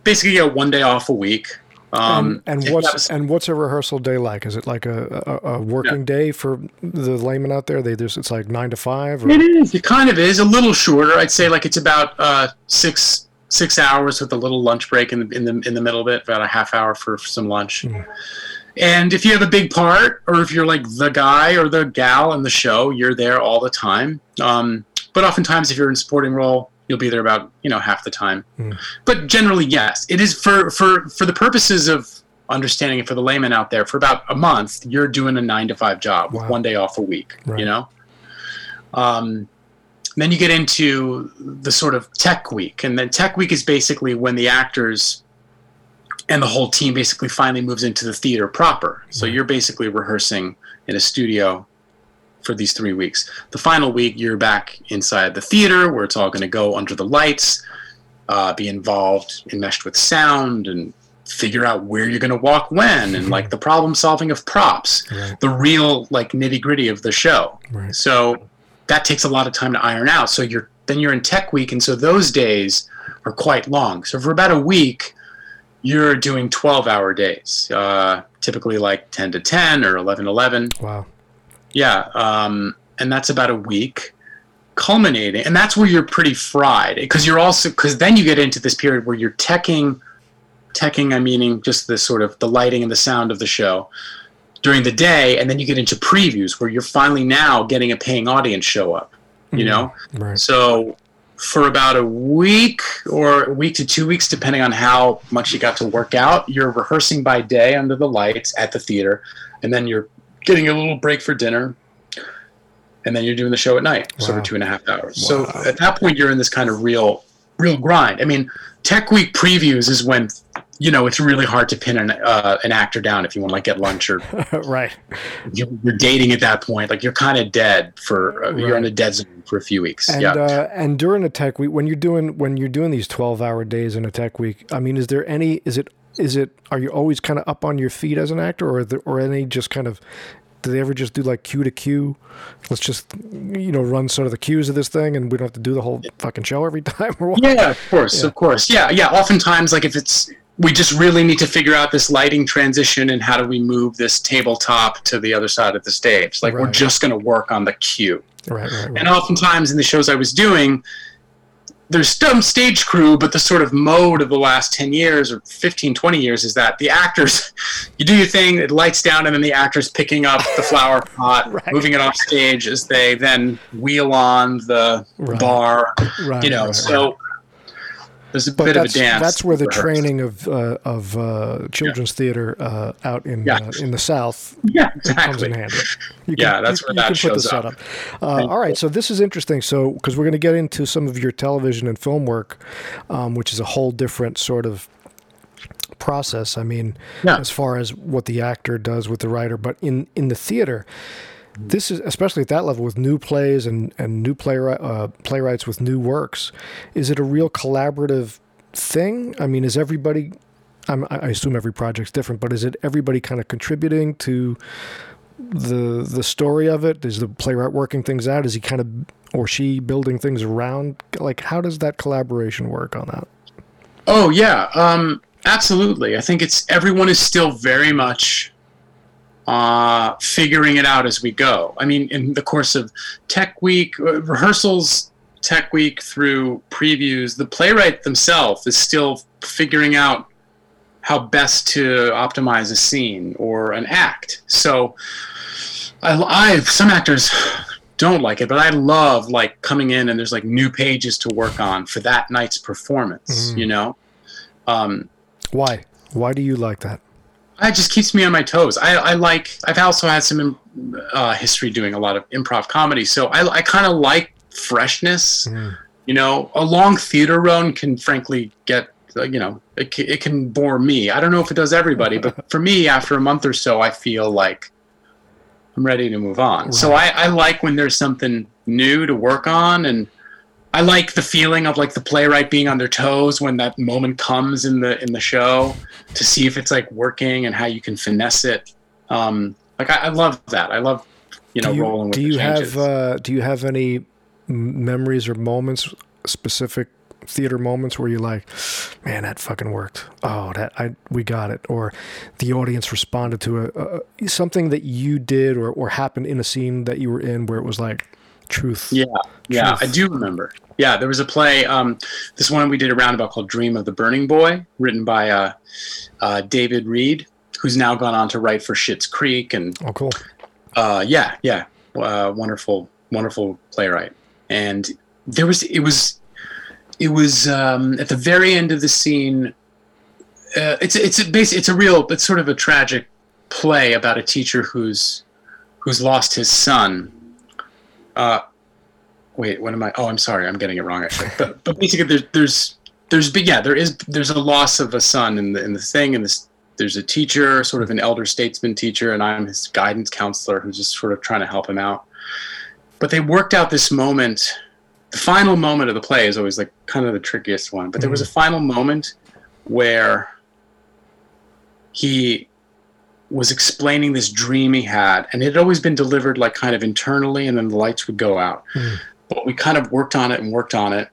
[SPEAKER 2] Basically, you get one day off a week. Um,
[SPEAKER 1] and, and what's and what's a rehearsal day like? Is it like a, a, a working day for the layman out there? They just it's like nine to five. Or,
[SPEAKER 2] It is. It kind of is a little shorter. I'd say like it's about uh, six six hours with a little lunch break in the in the in the middle of it, about a half hour for, for some lunch.
[SPEAKER 1] Mhm.
[SPEAKER 2] And if you have a big part, or if you're like the guy or the gal in the show, you're there all the time. Um, but oftentimes, if you're in a supporting role, you'll be there about you know half the time.
[SPEAKER 1] Mm.
[SPEAKER 2] But generally, yes, it is for for for the purposes of understanding it for the layman out there. For about a month, you're doing a nine to five job with
[SPEAKER 1] Wow.
[SPEAKER 2] one day off a week.
[SPEAKER 1] Right.
[SPEAKER 2] You know. Um, then you get into the sort of tech week, and then tech week is basically when the actors and the whole team basically finally moves into the theater proper. So you're basically rehearsing in a studio for these three weeks. The final week, you're back inside the theater where it's all going to go under the lights, uh, be involved, enmeshed with sound, and figure out where you're going to walk when, and like the problem solving of props,
[SPEAKER 1] Right.
[SPEAKER 2] the real like nitty gritty of the show.
[SPEAKER 1] Right.
[SPEAKER 2] So that takes a lot of time to iron out. So you're then you're in tech week, and so those days are quite long. So for about a week, you're doing 12 hour days, uh, typically like 10 to 10 or 11 to 11.
[SPEAKER 1] Wow.
[SPEAKER 2] Yeah, um, and that's about a week, culminating, and that's where you're pretty fried because you're also because then you get into this period where you're teching, teching. I meaning just the sort of the lighting and the sound of the show during the day, and then you get into previews where you're finally now getting a paying audience show up. You know,
[SPEAKER 1] Right.
[SPEAKER 2] so for about a week or a week to two weeks, depending on how much you got to work out, you're rehearsing by day under the lights at the theater, and then you're getting a little break for dinner, and then you're doing the show at night, so
[SPEAKER 1] Wow.
[SPEAKER 2] for two and a half hours.
[SPEAKER 1] Wow.
[SPEAKER 2] So at that point, you're in this kind of real, real grind. I mean, Tech Week previews is when you know it's really hard to pin an uh, an actor down if you want to like get lunch or
[SPEAKER 1] right.
[SPEAKER 2] you're, you're dating at that point. Like you're kind of dead for uh, you're
[SPEAKER 1] Right.
[SPEAKER 2] in a dead zone for a few weeks.
[SPEAKER 1] And
[SPEAKER 2] yeah.
[SPEAKER 1] uh, and during a tech week, when you're doing when you're doing these twelve hour days in a tech week, I mean, is there any? Is it is it? Are you always kind of up on your feet as an actor, or the, or any just kind of? Do they ever just do like cue to cue? Let's just you know run sort of the cues of this thing, and we don't have to do the whole fucking show every time. Or what?
[SPEAKER 2] Yeah, of course,
[SPEAKER 1] Yeah.
[SPEAKER 2] of course. Yeah, yeah. Oftentimes, like if it's we just really need to figure out this lighting transition and how do we move this tabletop to the other side of the stage. Like we're just going to work on the cue.
[SPEAKER 1] Right, right, right.
[SPEAKER 2] And oftentimes in the shows I was doing, there's some stage crew, but the sort of mode of the last 10 years or 15, 20 years is that the actors, you do your thing, it lights down, and then the actors picking up the flower pot,
[SPEAKER 1] Right.
[SPEAKER 2] moving it off stage as they then wheel on the
[SPEAKER 1] Right.
[SPEAKER 2] bar,
[SPEAKER 1] right,
[SPEAKER 2] you know. so. There's a
[SPEAKER 1] But
[SPEAKER 2] bit
[SPEAKER 1] that's,
[SPEAKER 2] of a dance.
[SPEAKER 1] that's where the training of uh, of uh, children's theater uh, out in
[SPEAKER 2] Yeah.
[SPEAKER 1] uh, in the South
[SPEAKER 2] Yeah,
[SPEAKER 1] comes in handy. You
[SPEAKER 2] Yeah, that's
[SPEAKER 1] you,
[SPEAKER 2] where
[SPEAKER 1] you
[SPEAKER 2] that
[SPEAKER 1] can put the
[SPEAKER 2] shows up.
[SPEAKER 1] Uh, all right, so this is interesting. So because we're going to get into some of your television and film work, um, which is a whole different sort of process. I mean,
[SPEAKER 2] Yeah.
[SPEAKER 1] as far as what the actor does with the writer, but in in the theater. This is especially at that level with new plays and, and new playwright, uh, playwrights with new works. Is it a real collaborative thing? I mean, is everybody? I'm, I assume every project's different, but is it everybody kind of contributing to the the story of it? Is the playwright working things out? Is he kind of or she building things around? Like, how does that collaboration work on that?
[SPEAKER 2] Oh yeah, um, absolutely. I think it's everyone is still very much uh, figuring it out as we go. I mean, in the course of Tech Week uh, rehearsals, Tech Week through previews, the playwright themselves is still figuring out how best to optimize a scene or an act. So, I, I some actors don't like it, but I love like coming in and there's like new pages to work on for that night's performance.
[SPEAKER 1] Mhm.
[SPEAKER 2] You know, um,
[SPEAKER 1] Why? Why do you like that?
[SPEAKER 2] It just keeps me on my toes. I, I like. I've also had some uh, history doing a lot of improv comedy, so I, I kind of like freshness.
[SPEAKER 1] Mm.
[SPEAKER 2] You know, a long theater run can frankly get. uh, You know, it, ca- it can bore me. I don't know if it does everybody, but for me, after a month or so, I feel like I'm ready to move on. So I, I like when there's something new to work on, and I like the feeling of like the playwright being on their toes when that moment comes in the in the show to see if it's like working and how you can finesse it. Um, like I, I love that. I love you know
[SPEAKER 1] do you,
[SPEAKER 2] rolling with
[SPEAKER 1] do
[SPEAKER 2] the
[SPEAKER 1] you
[SPEAKER 2] changes.
[SPEAKER 1] have uh, do you have any memories or moments specific theater moments where you're like man that fucking worked oh that i we got it or the audience responded to a, a something that you did or, or happened in a scene that you were in where it was like truth
[SPEAKER 2] Yeah, yeah, I do remember. Yeah, there was a play. Um, this one we did a roundabout called "Dream of the Burning Boy," written by uh, uh, David Read, who's now gone on to write for Schitt's Creek, and
[SPEAKER 1] oh cool
[SPEAKER 2] uh, yeah, yeah, uh, wonderful, wonderful playwright. And there was, it was, it was um, at the very end of the scene. Uh, it's it's a base, it's a real, it's sort of a tragic play about a teacher who's who's lost his son. Uh, wait, what am I? Oh, I'm sorry, I'm getting it wrong actually. But but basically, there's there's there's but yeah, there is there's a loss of a son in the in the thing, and this there's a teacher, sort of an elder statesman teacher, and I'm his guidance counselor who's just sort of trying to help him out. But they worked out this moment. The final moment of the play is always like kind of the trickiest one. But there was a final moment where he was explaining this dream he had, and it had always been delivered like kind of internally, and then the lights would go out.
[SPEAKER 1] Mhm.
[SPEAKER 2] But we kind of worked on it and worked on it,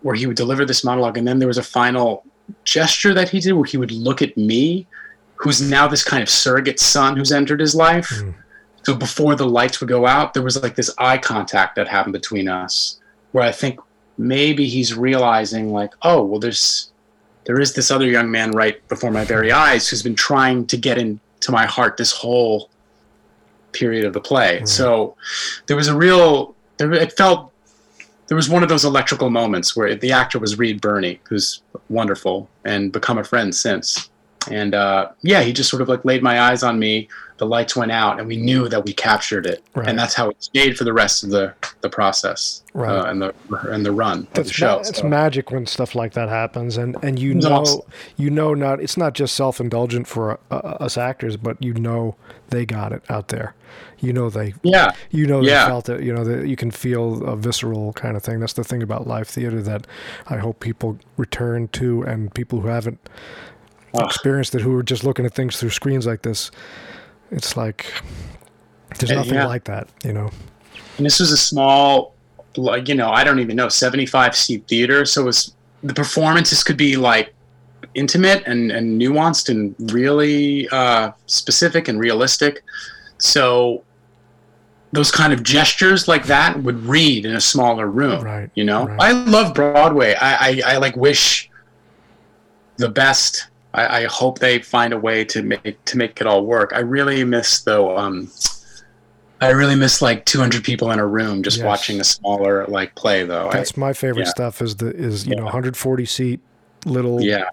[SPEAKER 2] where he would deliver this monologue, and then there was a final gesture that he did where he would look at me, who's now this kind of surrogate son who's entered his life.
[SPEAKER 1] Mhm.
[SPEAKER 2] So before the lights would go out, there was like this eye contact that happened between us, where I think maybe he's realizing like, oh, well, there's there is this other young man right before my very eyes who's been trying to get into my heart this whole period of the play.
[SPEAKER 1] Mhm.
[SPEAKER 2] So there was a real there it felt there was one of those electrical moments where the actor was Reed Birney, who's wonderful and become a friend since. And uh, yeah, he just sort of like laid my eyes on me. The lights went out, and we knew that we captured it,
[SPEAKER 1] Right.
[SPEAKER 2] and that's how it stayed for the rest of the the process
[SPEAKER 1] Right.
[SPEAKER 2] uh, and the and the run of
[SPEAKER 1] That's
[SPEAKER 2] the show.
[SPEAKER 1] ma- it's
[SPEAKER 2] So-
[SPEAKER 1] magic when stuff like that happens, and and you know you know not it's not just self indulgent for uh, us actors, but you know they got it out there. You know they
[SPEAKER 2] yeah,
[SPEAKER 1] you know
[SPEAKER 2] Yeah.
[SPEAKER 1] they felt it. You know that you can feel a visceral kind of thing. That's the thing about live theater that I hope people return to, and people who haven't experienced it, who are just looking at things through screens like this. It's like there's nothing
[SPEAKER 2] yeah.
[SPEAKER 1] like that, you know.
[SPEAKER 2] and this was a small, like you know, I don't even know, seventy five seat theater. So it was the performances could be like intimate and, and nuanced and really uh, specific and realistic. So those kind of gestures like that would read in a smaller room.
[SPEAKER 1] Right,
[SPEAKER 2] You know,
[SPEAKER 1] right.
[SPEAKER 2] I love Broadway. I, I, I like wish the best. I, I hope they find a way to make to make it all work. I really miss though. Um, I really miss like 200 people in a room just
[SPEAKER 1] Yes.
[SPEAKER 2] watching a smaller like play though. I-
[SPEAKER 1] That's my favorite
[SPEAKER 2] yeah.
[SPEAKER 1] stuff. Is the is you know 140 seat little
[SPEAKER 2] yeah,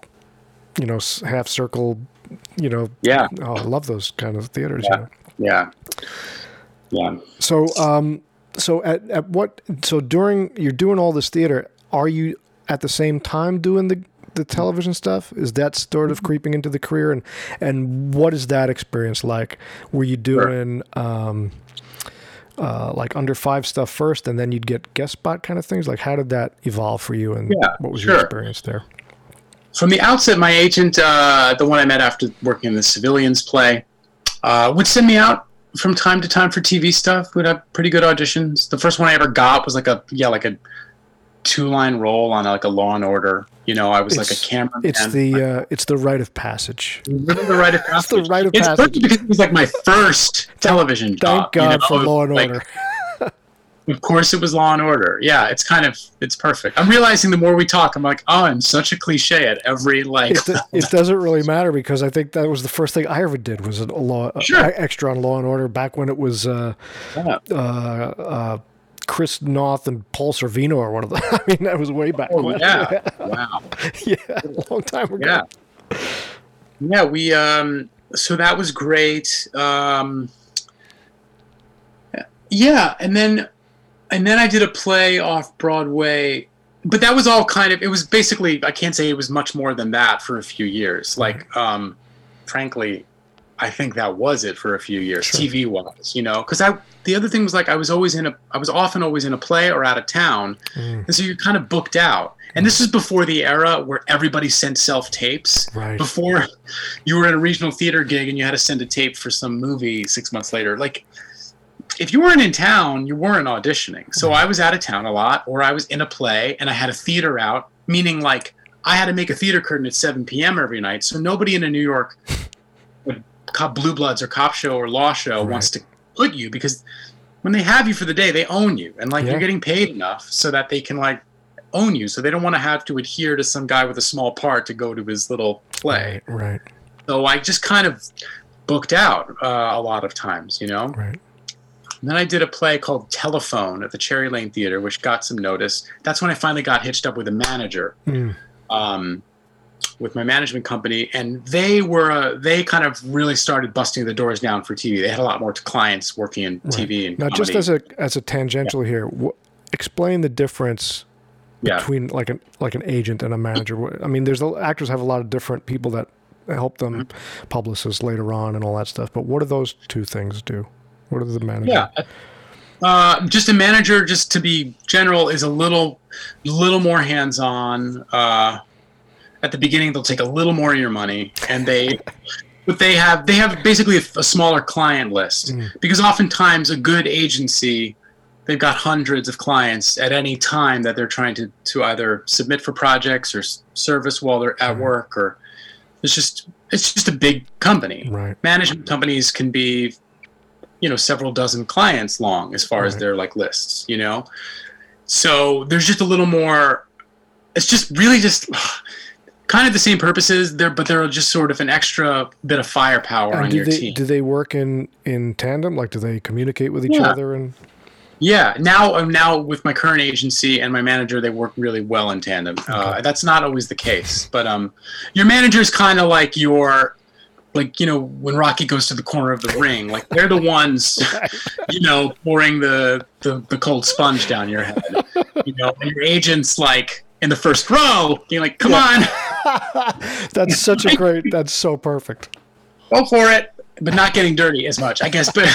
[SPEAKER 1] you know half circle. You know,
[SPEAKER 2] yeah,
[SPEAKER 1] oh, I love those kind of theaters.
[SPEAKER 2] Yeah.
[SPEAKER 1] You know?
[SPEAKER 2] yeah, yeah.
[SPEAKER 1] So, um, so at, at what? So during you're doing all this theater, are you at the same time doing the the television stuff? Is that sort of creeping into the career? And and what is that experience like? Were you doing um, uh, like under five stuff first, and then you'd get guest spot kind of things? Like how did that evolve for you? And
[SPEAKER 2] Yeah,
[SPEAKER 1] what was your experience there?
[SPEAKER 2] From the outset, my agent, uh, the one I met after working in the Civilians play, uh, would send me out from time to time for TV stuff. We'd have pretty good auditions. The first one I ever got was like a yeah, like a two line role on like a Law and Order. You know, I was like a cameraman.
[SPEAKER 1] It's the uh, it's the rite of passage.
[SPEAKER 2] Really the rite of
[SPEAKER 1] It's the
[SPEAKER 2] passage.
[SPEAKER 1] rite of
[SPEAKER 2] It's
[SPEAKER 1] passage.
[SPEAKER 2] perfect because it was like my first television
[SPEAKER 1] Thank
[SPEAKER 2] job. you
[SPEAKER 1] God
[SPEAKER 2] know?
[SPEAKER 1] for Law and
[SPEAKER 2] Like,
[SPEAKER 1] Order.
[SPEAKER 2] Of course, it was Law and Order. Yeah, it's kind of it's perfect. I'm realizing the more we talk, I'm like, oh, I'm such a cliche at every like.
[SPEAKER 1] it, it doesn't really matter because I think that was the first thing I ever did was a law
[SPEAKER 2] Sure.
[SPEAKER 1] extra on Law and Order back when it was uh,
[SPEAKER 2] Yeah.
[SPEAKER 1] uh, uh, Chris Noth and Paul Sorvino or one of them. I mean, that was way back.
[SPEAKER 2] Oh
[SPEAKER 1] when.
[SPEAKER 2] yeah! wow.
[SPEAKER 1] yeah, a long time ago.
[SPEAKER 2] Yeah. Yeah, we um so that was great. Um Yeah, and then and then I did a play off Broadway, but that was all kind of it was basically I can't say it was much more than that for a few years. Like um frankly, I think that was it for a few years,
[SPEAKER 1] Sure.
[SPEAKER 2] TV wise, you know, because I the other thing was like I was always in a I was often always in a play or out of town,
[SPEAKER 1] Mm,
[SPEAKER 2] and so you're kind of booked out. And this is before the era where everybody sent self tapes.
[SPEAKER 1] Right.
[SPEAKER 2] Before you were in a regional theater gig and you had to send a tape for some movie six months later. Like, if you weren't in town, you weren't auditioning. So I was out of town a lot, or I was in a play and I had a theater out, meaning like I had to make a theater curtain at 7 p.m. every night. So nobody in a New York cop Blue Bloods or cop show or law show
[SPEAKER 1] Right.
[SPEAKER 2] wants to put you because when they have you for the day, they own you, and like
[SPEAKER 1] Yeah.
[SPEAKER 2] you're getting paid enough so that they can like own you. So they don't want to have to adhere to some guy with a small part to go to his little play.
[SPEAKER 1] Right,
[SPEAKER 2] So I just kind of booked out uh, a lot of times, you know.
[SPEAKER 1] right.
[SPEAKER 2] And then I did a play called Telephone at the Cherry Lane Theater, which got some notice. That's when I finally got hitched up with a manager
[SPEAKER 1] Mm,
[SPEAKER 2] um, with my management company, and they were uh, they kind of really started busting the doors down for TV. They had a lot more clients working in TV and
[SPEAKER 1] Now, just as a as a tangential here, wh- explain the difference
[SPEAKER 2] yeah,
[SPEAKER 1] between like an like an agent and a manager. I mean, there's actors have a lot of different people that help them,
[SPEAKER 2] Mm-hmm.
[SPEAKER 1] publicists later on, and all that stuff. But what do those two things do? What are the manager?
[SPEAKER 2] yeah. Uh, just a manager, just to be general, is a little little more hands on. Uh, at the beginning, they'll take a little more of your money, and they. But they have they have basically a, a smaller client list
[SPEAKER 1] Mm.
[SPEAKER 2] because oftentimes a good agency they've got hundreds of clients at any time that they're trying to, to either submit for projects or s- service while they're at
[SPEAKER 1] Mhm.
[SPEAKER 2] work or it's just it's just a big company
[SPEAKER 1] Right.
[SPEAKER 2] management companies can be you know several dozen clients long as far as their like lists you know so there's just a little more it's just really just kind of the same purposes there but they're just sort of an extra bit of firepower
[SPEAKER 1] And
[SPEAKER 2] on
[SPEAKER 1] do
[SPEAKER 2] your
[SPEAKER 1] they
[SPEAKER 2] team
[SPEAKER 1] do they work in in tandem? Like, do they communicate with each
[SPEAKER 2] Yeah.
[SPEAKER 1] other? And
[SPEAKER 2] Yeah, now um, now with my current agency and my manager, they work really well in tandem. Uh, that's not always the case, but um, your manager is kind of like your, like you know when Rocky goes to the corner of the ring, like they're the ones, you know, pouring the, the the cold sponge down your head, you know, and your agent's like in the first row, you're like, come on,
[SPEAKER 1] that's such a great. That's so perfect.
[SPEAKER 2] go for it, but not getting dirty as much, I guess. But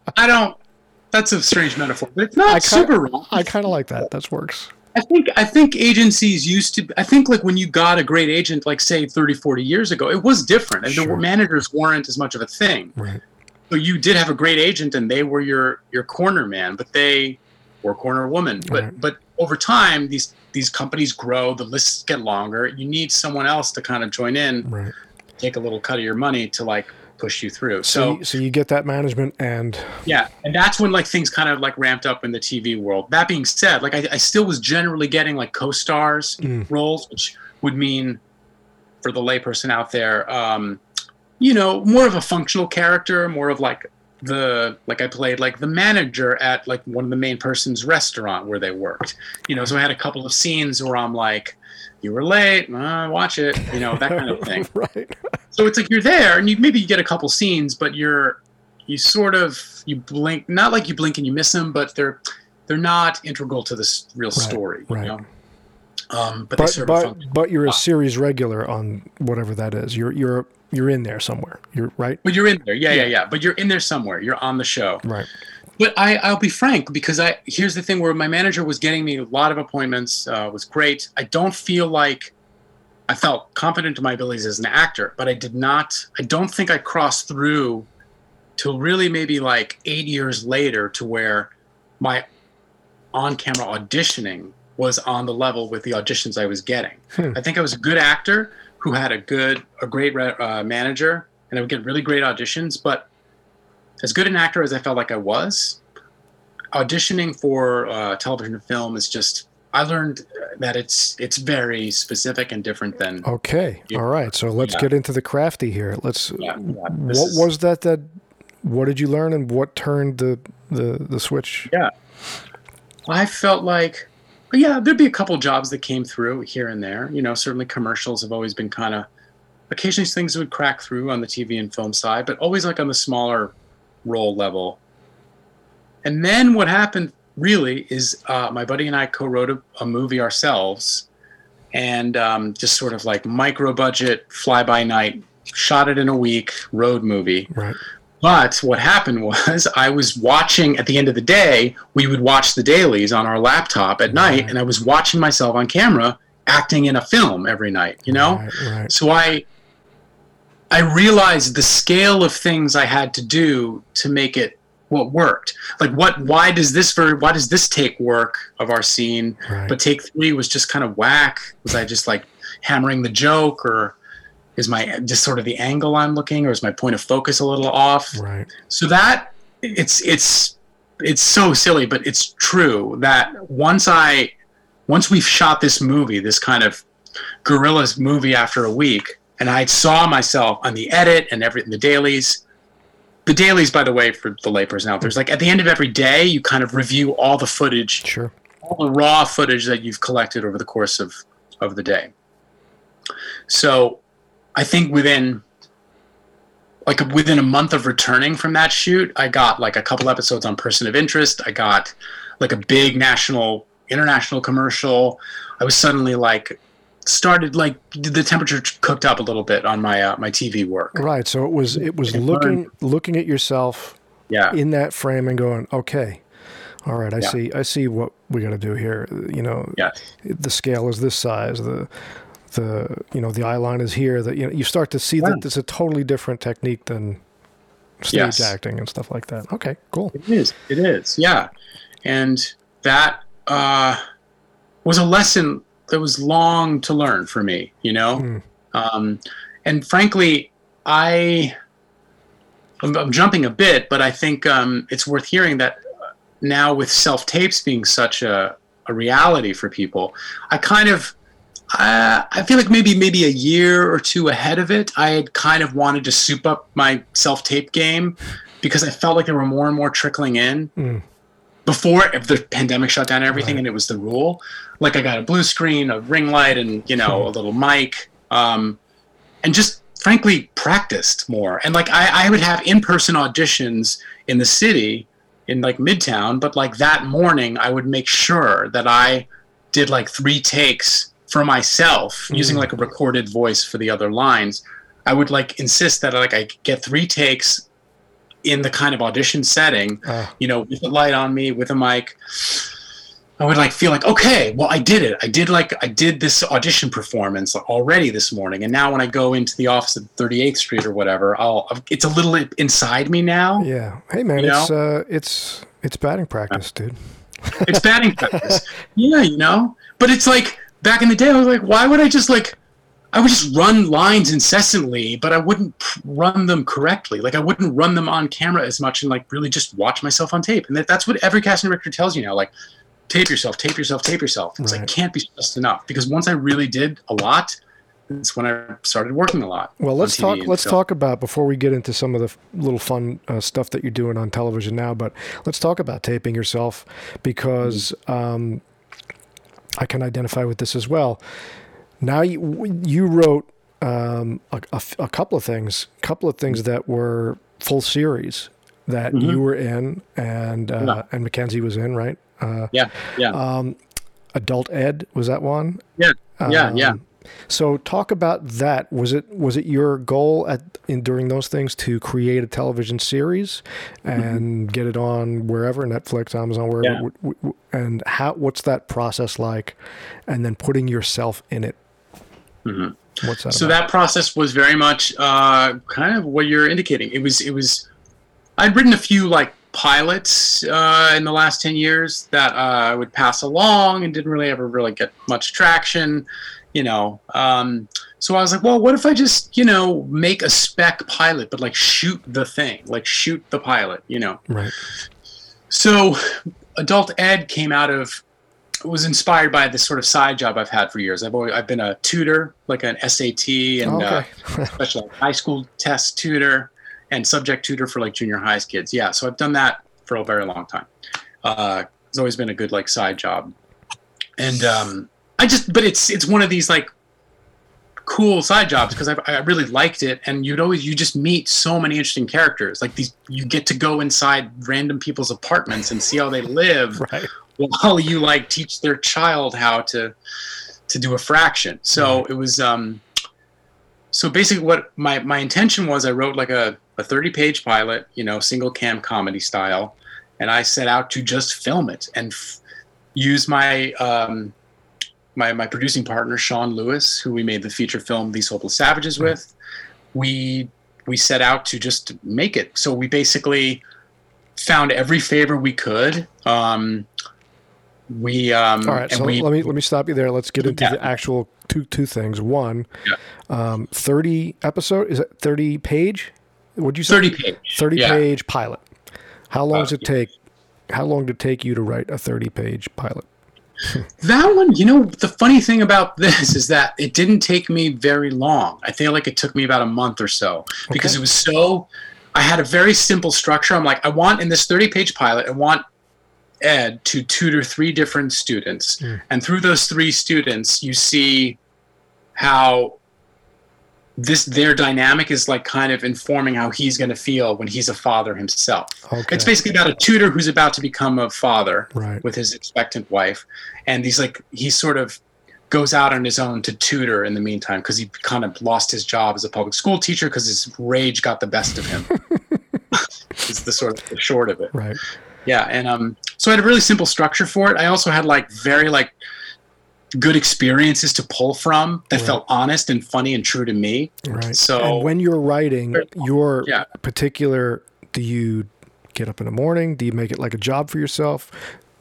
[SPEAKER 2] I don't. That's a strange metaphor, but it's not
[SPEAKER 1] I kinda-
[SPEAKER 2] super wrong.
[SPEAKER 1] I kind of like that. That works.
[SPEAKER 2] I think I think agencies used to I think like when you got a great agent like say 30 40 years ago it was different and
[SPEAKER 1] Sure.
[SPEAKER 2] the managers weren't as much of a thing.
[SPEAKER 1] Right.
[SPEAKER 2] So you did have a great agent and they were your your corner man but they or corner woman but
[SPEAKER 1] Right.
[SPEAKER 2] but over time, these these companies grow, the lists get longer. You need someone else to kind of join in,
[SPEAKER 1] Right.
[SPEAKER 2] take a little cut of your money to like push you through.
[SPEAKER 1] So,
[SPEAKER 2] So
[SPEAKER 1] you, so you get that management and
[SPEAKER 2] yeah, and that's when like things kind of like ramped up in the TV world. That being said, like I, I still was generally getting like co-stars
[SPEAKER 1] Mm.
[SPEAKER 2] roles, which would mean for the layperson out there, um, you know, more of a functional character, more of like the like I played like the manager at like one of the main person's restaurant where they worked. You know, so I had a couple of scenes where I'm like, "You were late, uh, watch it," you know, that kind of thing.
[SPEAKER 1] right.
[SPEAKER 2] So it's like you're there, and you maybe you get a couple scenes, but you're you sort of you blink, not like you blink and you miss them, but they're they're not integral to this real story.
[SPEAKER 1] right.
[SPEAKER 2] Know? Um, but, they
[SPEAKER 1] But but but you're a series regular on whatever that is. You're you're you're in there somewhere. You're right.
[SPEAKER 2] But you're in there, yeah, yeah, yeah. But you're in there somewhere. You're on the show.
[SPEAKER 1] Right.
[SPEAKER 2] But I, I'll be frank because I here's the thing where my manager was getting me a lot of appointments, uh, was great. I don't feel like I felt confident in my abilities as an actor, but I did not. I don't think I crossed through till really maybe like eight years later to where my on-camera auditioning was on the level with the auditions I was getting.
[SPEAKER 1] Hmm.
[SPEAKER 2] I think I was a good actor who had a good, a great re- uh, manager, and I would get really great auditions, but as good an actor as I felt like I was, auditioning for uh, television and film is just. I learned that it's it's very specific and different than
[SPEAKER 1] Okay.
[SPEAKER 2] Yeah.
[SPEAKER 1] All right. So let's
[SPEAKER 2] Yeah.
[SPEAKER 1] get into the crafty here. Let's.
[SPEAKER 2] Yeah, yeah.
[SPEAKER 1] What
[SPEAKER 2] is-
[SPEAKER 1] was that? That what did you learn, and what turned the the the switch?
[SPEAKER 2] Yeah. I felt like, yeah, there'd be a couple jobs that came through here and there. You know, certainly commercials have always been kind of, occasionally things would crack through on the TV and film side, but always like on the smaller role level. And then what happened really is uh, my buddy and I co-wrote a, a movie ourselves, and um, just sort of like micro budget, fly by night, shot it in a week, road movie.
[SPEAKER 1] Right.
[SPEAKER 2] But what happened was I was watching at the end of the day, we would watch the dailies on our laptop at night,
[SPEAKER 1] Right.
[SPEAKER 2] and I was watching myself on camera acting in a film every night, you know?
[SPEAKER 1] Right. Right.
[SPEAKER 2] So I I realized the scale of things I had to do to make it what worked. Like what why does this ver why does this take work of our scene? But take three was just kind of whack. Was I just like hammering the joke or is my just sort of the angle I'm looking or is my point of focus a little off?
[SPEAKER 1] right.
[SPEAKER 2] so that it's it's it's so silly but it's true that once i once we've shot this movie this kind of guerrillas movie after a week and i saw myself on the edit and every the dailies the dailies by the way for the layperson out there's like at the end of every day you kind of review all the footage
[SPEAKER 1] Sure.
[SPEAKER 2] all the raw footage that you've collected over the course of of the day. So, I think within like within a month of returning from that shoot, I got like a couple episodes on Person of Interest. I got like a big national international commercial. I was suddenly like started like the temperature cooked up a little bit on my uh, my TV work.
[SPEAKER 1] Right. So it was it was looking looking at yourself
[SPEAKER 2] Yeah.
[SPEAKER 1] in that frame and going, okay, all right, I
[SPEAKER 2] Yeah.
[SPEAKER 1] see I see what we got to do here. You know,
[SPEAKER 2] Yeah.
[SPEAKER 1] the scale is this size. The the you know the eye line is here. That you know you start to see that it's a totally different technique than stage
[SPEAKER 2] Yes.
[SPEAKER 1] acting and stuff like that. Okay, cool.
[SPEAKER 2] It is. It is. Yeah. And that uh, was a lesson that was long to learn for me, you know?
[SPEAKER 1] Mm.
[SPEAKER 2] Um, and frankly, I, I'm, I'm jumping a bit, but I think um, it's worth hearing that now with self tapes being such a, a reality for people, I kind of, uh, I feel like maybe maybe a year or two ahead of it, I had kind of wanted to soup up my self tape game because I felt like there were more and more trickling in
[SPEAKER 1] Mm.
[SPEAKER 2] before if the pandemic shut down everything
[SPEAKER 1] Right.
[SPEAKER 2] and it was the rule. Like I got a blue screen, a ring light, and you know a little mic, um, and just frankly practiced more. And like I, I would have in person auditions in the city in like Midtown, but like that morning I would make sure that I did like three takes for myself using
[SPEAKER 1] Mm.
[SPEAKER 2] like a recorded voice for the other lines. I would like insist that like I get three takes in the kind of audition setting,
[SPEAKER 1] Uh,
[SPEAKER 2] you know, with a light on me, with a mic. I would like feel like, okay, well, I did it. I did like I did this audition performance already this morning, and now when I go into the office at 38th Street or whatever, I'll it's a little inside me now.
[SPEAKER 1] yeah. Hey man, it's uh it's it's batting practice, dude.
[SPEAKER 2] It's batting practice. yeah, you know. But it's like back in the day, I was like, why would I just like I would just run lines incessantly, but I wouldn't run them correctly. Like I wouldn't run them on camera as much and like really just watch myself on tape. And that, that's what every casting director tells you now. Like tape yourself, tape yourself, tape yourself. It's
[SPEAKER 1] Right.
[SPEAKER 2] like can't be stressed enough because once I really did a lot, that's when I started working a lot.
[SPEAKER 1] Well, let's talk. Let's
[SPEAKER 2] film.
[SPEAKER 1] talk about before we get into some of the f- little fun uh, stuff that you're doing on television now. But let's talk about taping yourself because um, I can identify with this as well. Now you you wrote um, a, a a couple of things, a couple of things that were full series that you were in, and uh,
[SPEAKER 2] Yeah.
[SPEAKER 1] and Mackenzie was in, right? Uh,
[SPEAKER 2] Yeah, yeah,
[SPEAKER 1] um, Adult Ed was that one?
[SPEAKER 2] yeah, yeah, yeah.
[SPEAKER 1] So talk about that. Was it was it your goal at in during those things to create a television series and get it on wherever Netflix, Amazon, wherever,
[SPEAKER 2] Yeah.
[SPEAKER 1] w- w- and how what's that process like? And then putting yourself in it.
[SPEAKER 2] Mhm.
[SPEAKER 1] What's that?
[SPEAKER 2] so
[SPEAKER 1] about?
[SPEAKER 2] that process was very much uh, kind of what you're indicating. It was it was I'd written a few like pilots uh, in the last ten years that uh, I would pass along and didn't really ever really get much traction, you know. Um, so I was like, well, what if I just you know make a spec pilot, but like shoot the thing, like shoot the pilot, you know.
[SPEAKER 1] right.
[SPEAKER 2] So, adult ed came out of was inspired by this sort of side job I've had for years. I've always, I've been a tutor, like an SAT and uh,
[SPEAKER 1] Okay.
[SPEAKER 2] especially high school test tutor and subject tutor for like junior high kids. Yeah, so I've done that for a very long time. Uh, it's always been a good like side job, and um, I just but it's it's one of these like cool side jobs because I, I really liked it and you'd always you just meet so many interesting characters. Like these you get to go inside random people's apartments and see how they live
[SPEAKER 1] Right.
[SPEAKER 2] while you like teach their child how to to do a fraction. So it was um so basically what my my intention was i wrote like a, a 30 page pilot you know single cam comedy style and i set out to just film it and f- use my um my, my producing partner Sean Lewis, who we made the feature film These Hopeless Savages with, we we set out to just make it. So we basically found every favor we could. Um, we um,
[SPEAKER 1] All right.
[SPEAKER 2] and
[SPEAKER 1] So
[SPEAKER 2] we
[SPEAKER 1] let me let me stop you there. Let's get into
[SPEAKER 2] Yeah.
[SPEAKER 1] the actual two two things. One,
[SPEAKER 2] Yeah.
[SPEAKER 1] um, thirty episode is it thirty page? Would you say
[SPEAKER 2] thirty page.
[SPEAKER 1] 30
[SPEAKER 2] yeah.
[SPEAKER 1] page pilot. How long
[SPEAKER 2] Uh,
[SPEAKER 1] does it take? How long did it take you to write a 30 page pilot?
[SPEAKER 2] That one, you know, the funny thing about this is that it didn't take me very long. I feel like it took me about a month or so because
[SPEAKER 1] Okay.
[SPEAKER 2] it was so. I had a very simple structure. I'm like, I want in this 30 page pilot, I want Ed to tutor three different students.
[SPEAKER 1] Mm.
[SPEAKER 2] And through those three students, you see how this their dynamic is like kind of informing how he's going to feel when he's a father himself.
[SPEAKER 1] Okay.
[SPEAKER 2] It's basically about a tutor who's about to become a father
[SPEAKER 1] right.
[SPEAKER 2] with his expectant wife, and he's like he sort of goes out on his own to tutor in the meantime because he kind of lost his job as a public school teacher because his rage got the best of him. it's the sort of the short of it.
[SPEAKER 1] Right.
[SPEAKER 2] Yeah, and um, so I had a really simple structure for it. I also had like very like good experiences to pull from that
[SPEAKER 1] Right.
[SPEAKER 2] felt honest and funny and true to me.
[SPEAKER 1] Right.
[SPEAKER 2] So-
[SPEAKER 1] and when you're writing your
[SPEAKER 2] Yeah.
[SPEAKER 1] particular, do you get up in the morning? Do you make it like a job for yourself?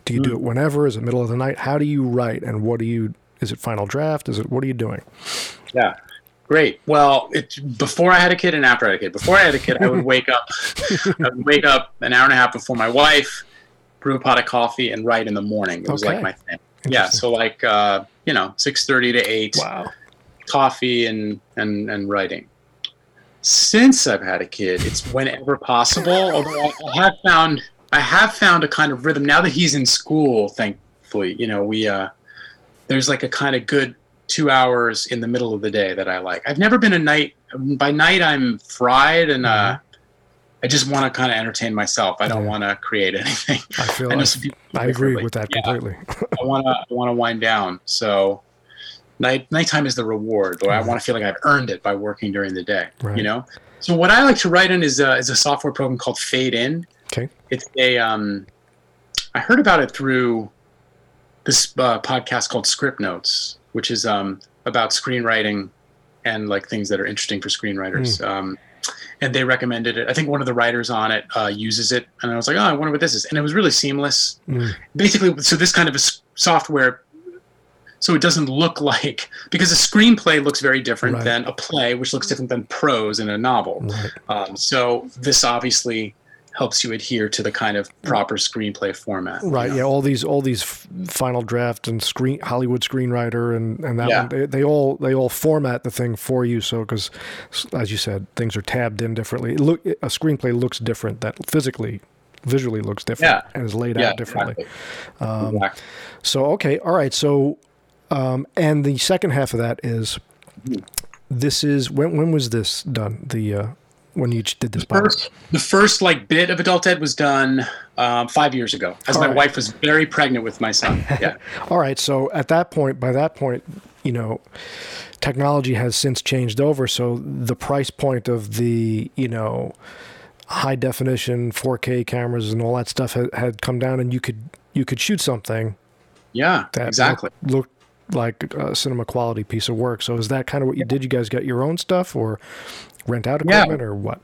[SPEAKER 1] Do you do
[SPEAKER 2] Mm.
[SPEAKER 1] it whenever? Is it middle of the night? How do you write? And what do you? Is it final draft? Is it what are you doing?
[SPEAKER 2] Yeah. Great. Well, it, before I had a kid and after I had a kid. Before I had a kid, I would wake up. I would wake up an hour and a half before my wife, brew a pot of coffee, and write in the morning. It was
[SPEAKER 1] Okay.
[SPEAKER 2] like my thing. Yeah. So like uh, you know, six thirty to eight,
[SPEAKER 1] Wow.
[SPEAKER 2] coffee and and and writing. Since I've had a kid, it's whenever possible. Although I, I have found I have found a kind of rhythm now that he's in school. Thankfully, you know we uh, there's like a kind of good two hours in the middle of the day that I like. I've never been a night. By night, I'm fried and uh, I just want to kind of entertain myself. I don't
[SPEAKER 1] Yeah.
[SPEAKER 2] want to create anything.
[SPEAKER 1] I feel.
[SPEAKER 2] I know
[SPEAKER 1] I,
[SPEAKER 2] some people
[SPEAKER 1] I agree with that
[SPEAKER 2] Yeah.
[SPEAKER 1] completely.
[SPEAKER 2] I want to I want to wind down. So night nighttime is the reward, or I want to feel like I've earned it by working during the day.
[SPEAKER 1] Right.
[SPEAKER 2] You know. So what I like to write in is a, is a software program called Fade In.
[SPEAKER 1] Okay.
[SPEAKER 2] It's a um, I heard about it through this uh, podcast called Scriptnotes, which is um, about screenwriting and like things that are interesting for screenwriters. Um, and they recommended it. I think one of the writers on it uh, uses it, and I was like, oh, I wonder what this is, and it was really seamless.
[SPEAKER 1] Mm.
[SPEAKER 2] Basically, so this kind of a software, so it doesn't look like because a screenplay looks very different
[SPEAKER 1] Right.
[SPEAKER 2] than a play, which looks different than prose in a novel.
[SPEAKER 1] Right.
[SPEAKER 2] Um, so this obviously helps you adhere to the kind of proper screenplay format. you
[SPEAKER 1] Right.
[SPEAKER 2] know?
[SPEAKER 1] Yeah. All these, all these final draft and screen Hollywood screenwriter and and that
[SPEAKER 2] Yeah.
[SPEAKER 1] one, they, they all they all format the thing for you. So because, as you said, things are tabbed in differently. Look a screenplay looks different. That physically, visually looks different
[SPEAKER 2] Yeah.
[SPEAKER 1] and is laid
[SPEAKER 2] Yeah,
[SPEAKER 1] out differently.
[SPEAKER 2] exactly. Exactly.
[SPEAKER 1] So okay, all right. So, um, and the second half of that is, this is when when was this done? The uh, when you did this pilot?
[SPEAKER 2] First, the first like bit of Adult Ed was done um, five years ago, as
[SPEAKER 1] All
[SPEAKER 2] my
[SPEAKER 1] right.
[SPEAKER 2] wife was very pregnant with my son. Yeah.
[SPEAKER 1] All right. So at that point, by that point, you know, technology has since changed over. So the price point of the, you know, high definition 4K cameras and all that stuff had, had come down, and you could you could shoot something
[SPEAKER 2] Yeah. exactly.
[SPEAKER 1] looked, looked like a cinema quality piece of work. So is that kind of what you did? You guys got your own stuff, or rent out
[SPEAKER 2] Yeah.
[SPEAKER 1] equipment, or what?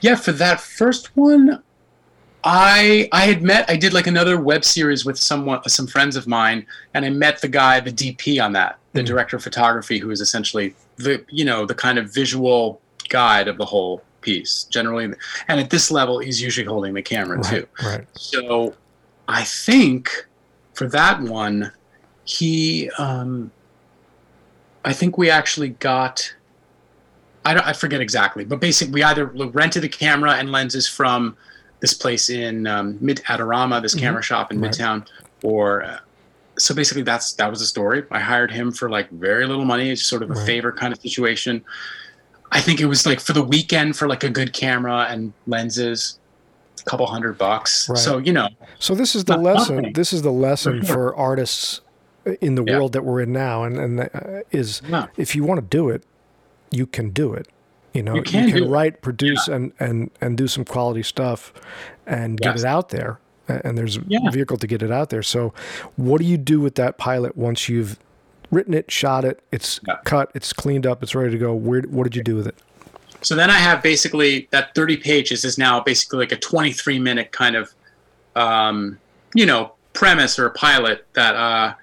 [SPEAKER 2] Yeah, for that first one, I I had met I did like another web series with someone some friends of mine, and I met the guy, the DP on that, the
[SPEAKER 1] Mhm.
[SPEAKER 2] director of photography, who is essentially the you know the kind of visual guide of the whole piece. Generally, and at this level, he's usually holding the camera too.
[SPEAKER 1] Right. Right.
[SPEAKER 2] So I think for that one, he, um, I think we actually got, I, don't, I forget exactly, but basically we either rented a camera and lenses from this place in um, Mid Adorama, this
[SPEAKER 1] Mhm.
[SPEAKER 2] camera shop in
[SPEAKER 1] Right.
[SPEAKER 2] Midtown, or uh, so basically that's that was the story. I hired him for like very little money, it's sort of a
[SPEAKER 1] Right.
[SPEAKER 2] favor kind of situation. I think it was like for the weekend for like a good camera and lenses, a couple hundred bucks.
[SPEAKER 1] Right.
[SPEAKER 2] So you know,
[SPEAKER 1] So this is the lesson.
[SPEAKER 2] nothing.
[SPEAKER 1] This is the lesson for artists in the
[SPEAKER 2] Yeah.
[SPEAKER 1] world that we're in now, and and uh, is
[SPEAKER 2] Yeah.
[SPEAKER 1] if you want to do it, you can do it. You know,
[SPEAKER 2] You can do it.
[SPEAKER 1] write, produce, and and and do some quality stuff, and get it out there. And there's
[SPEAKER 2] Yeah.
[SPEAKER 1] a vehicle to get it out there. So, what do you do with that pilot once you've written it, shot it, it's
[SPEAKER 2] Yeah.
[SPEAKER 1] cut, it's cleaned up, it's ready to go? Where what did you do with it?
[SPEAKER 2] So then I have basically that 30 pages is now basically like a 23 minute kind of, um, you know, premise or a pilot that uh,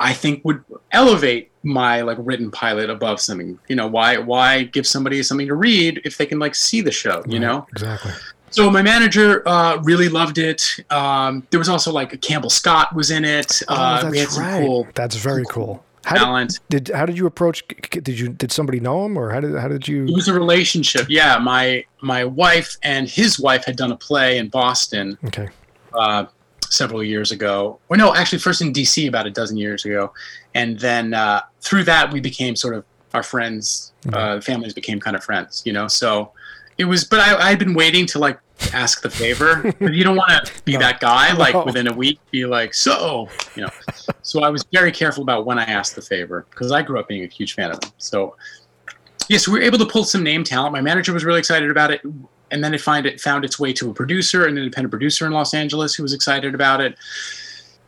[SPEAKER 2] I think would elevate my like written pilot above something. You know, why why give somebody something to read if they can like see the show? You
[SPEAKER 1] Right.
[SPEAKER 2] know.
[SPEAKER 1] exactly.
[SPEAKER 2] So my manager uh, really loved it. Um, there was also like Campbell Scott was in it.
[SPEAKER 1] Oh,
[SPEAKER 2] uh,
[SPEAKER 1] that's
[SPEAKER 2] we had some
[SPEAKER 1] right.
[SPEAKER 2] cool
[SPEAKER 1] that's very cool. How did, did how did you approach? Did you did somebody know him, or how did how did you?
[SPEAKER 2] It was a relationship. Yeah, my my wife and his wife had done a play in Boston
[SPEAKER 1] Okay.
[SPEAKER 2] uh, several years ago. Or no, actually, first in DC about a dozen years ago, and then uh, through that we became sort of our friends. Uh, families became kind of friends, you know. So it was, but I I had been waiting to like ask the favor. but you don't want to be
[SPEAKER 1] No.
[SPEAKER 2] that guy. Like
[SPEAKER 1] No.
[SPEAKER 2] within a week, be like, so you know. so I was very careful about when I asked the favor because I grew up being a huge fan of them. So yes, we were able to pull some name talent. My manager was really excited about it, and then it find it found its way to a producer, an independent producer in Los Angeles, who was excited about it.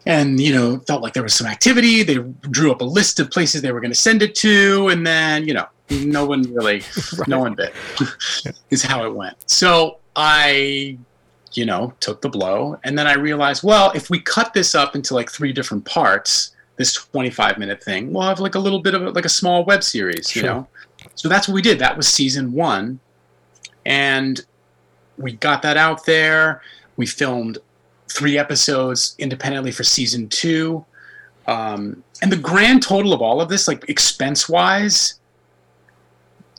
[SPEAKER 2] And you know, felt like there was some activity. They drew up a list of places they were going to send it to, and then you know, no one really, no one bit, is how it went. So I, you know, took the blow, and then I realized, well, if we cut this up into like three different parts, this 25 minute thing, we'll have like a little bit of a, like a small web series, you know. So that's what we did. That was season one, and we got that out there. We filmed three episodes independently for season two. Um, and the grand total of all of this, like expense wise,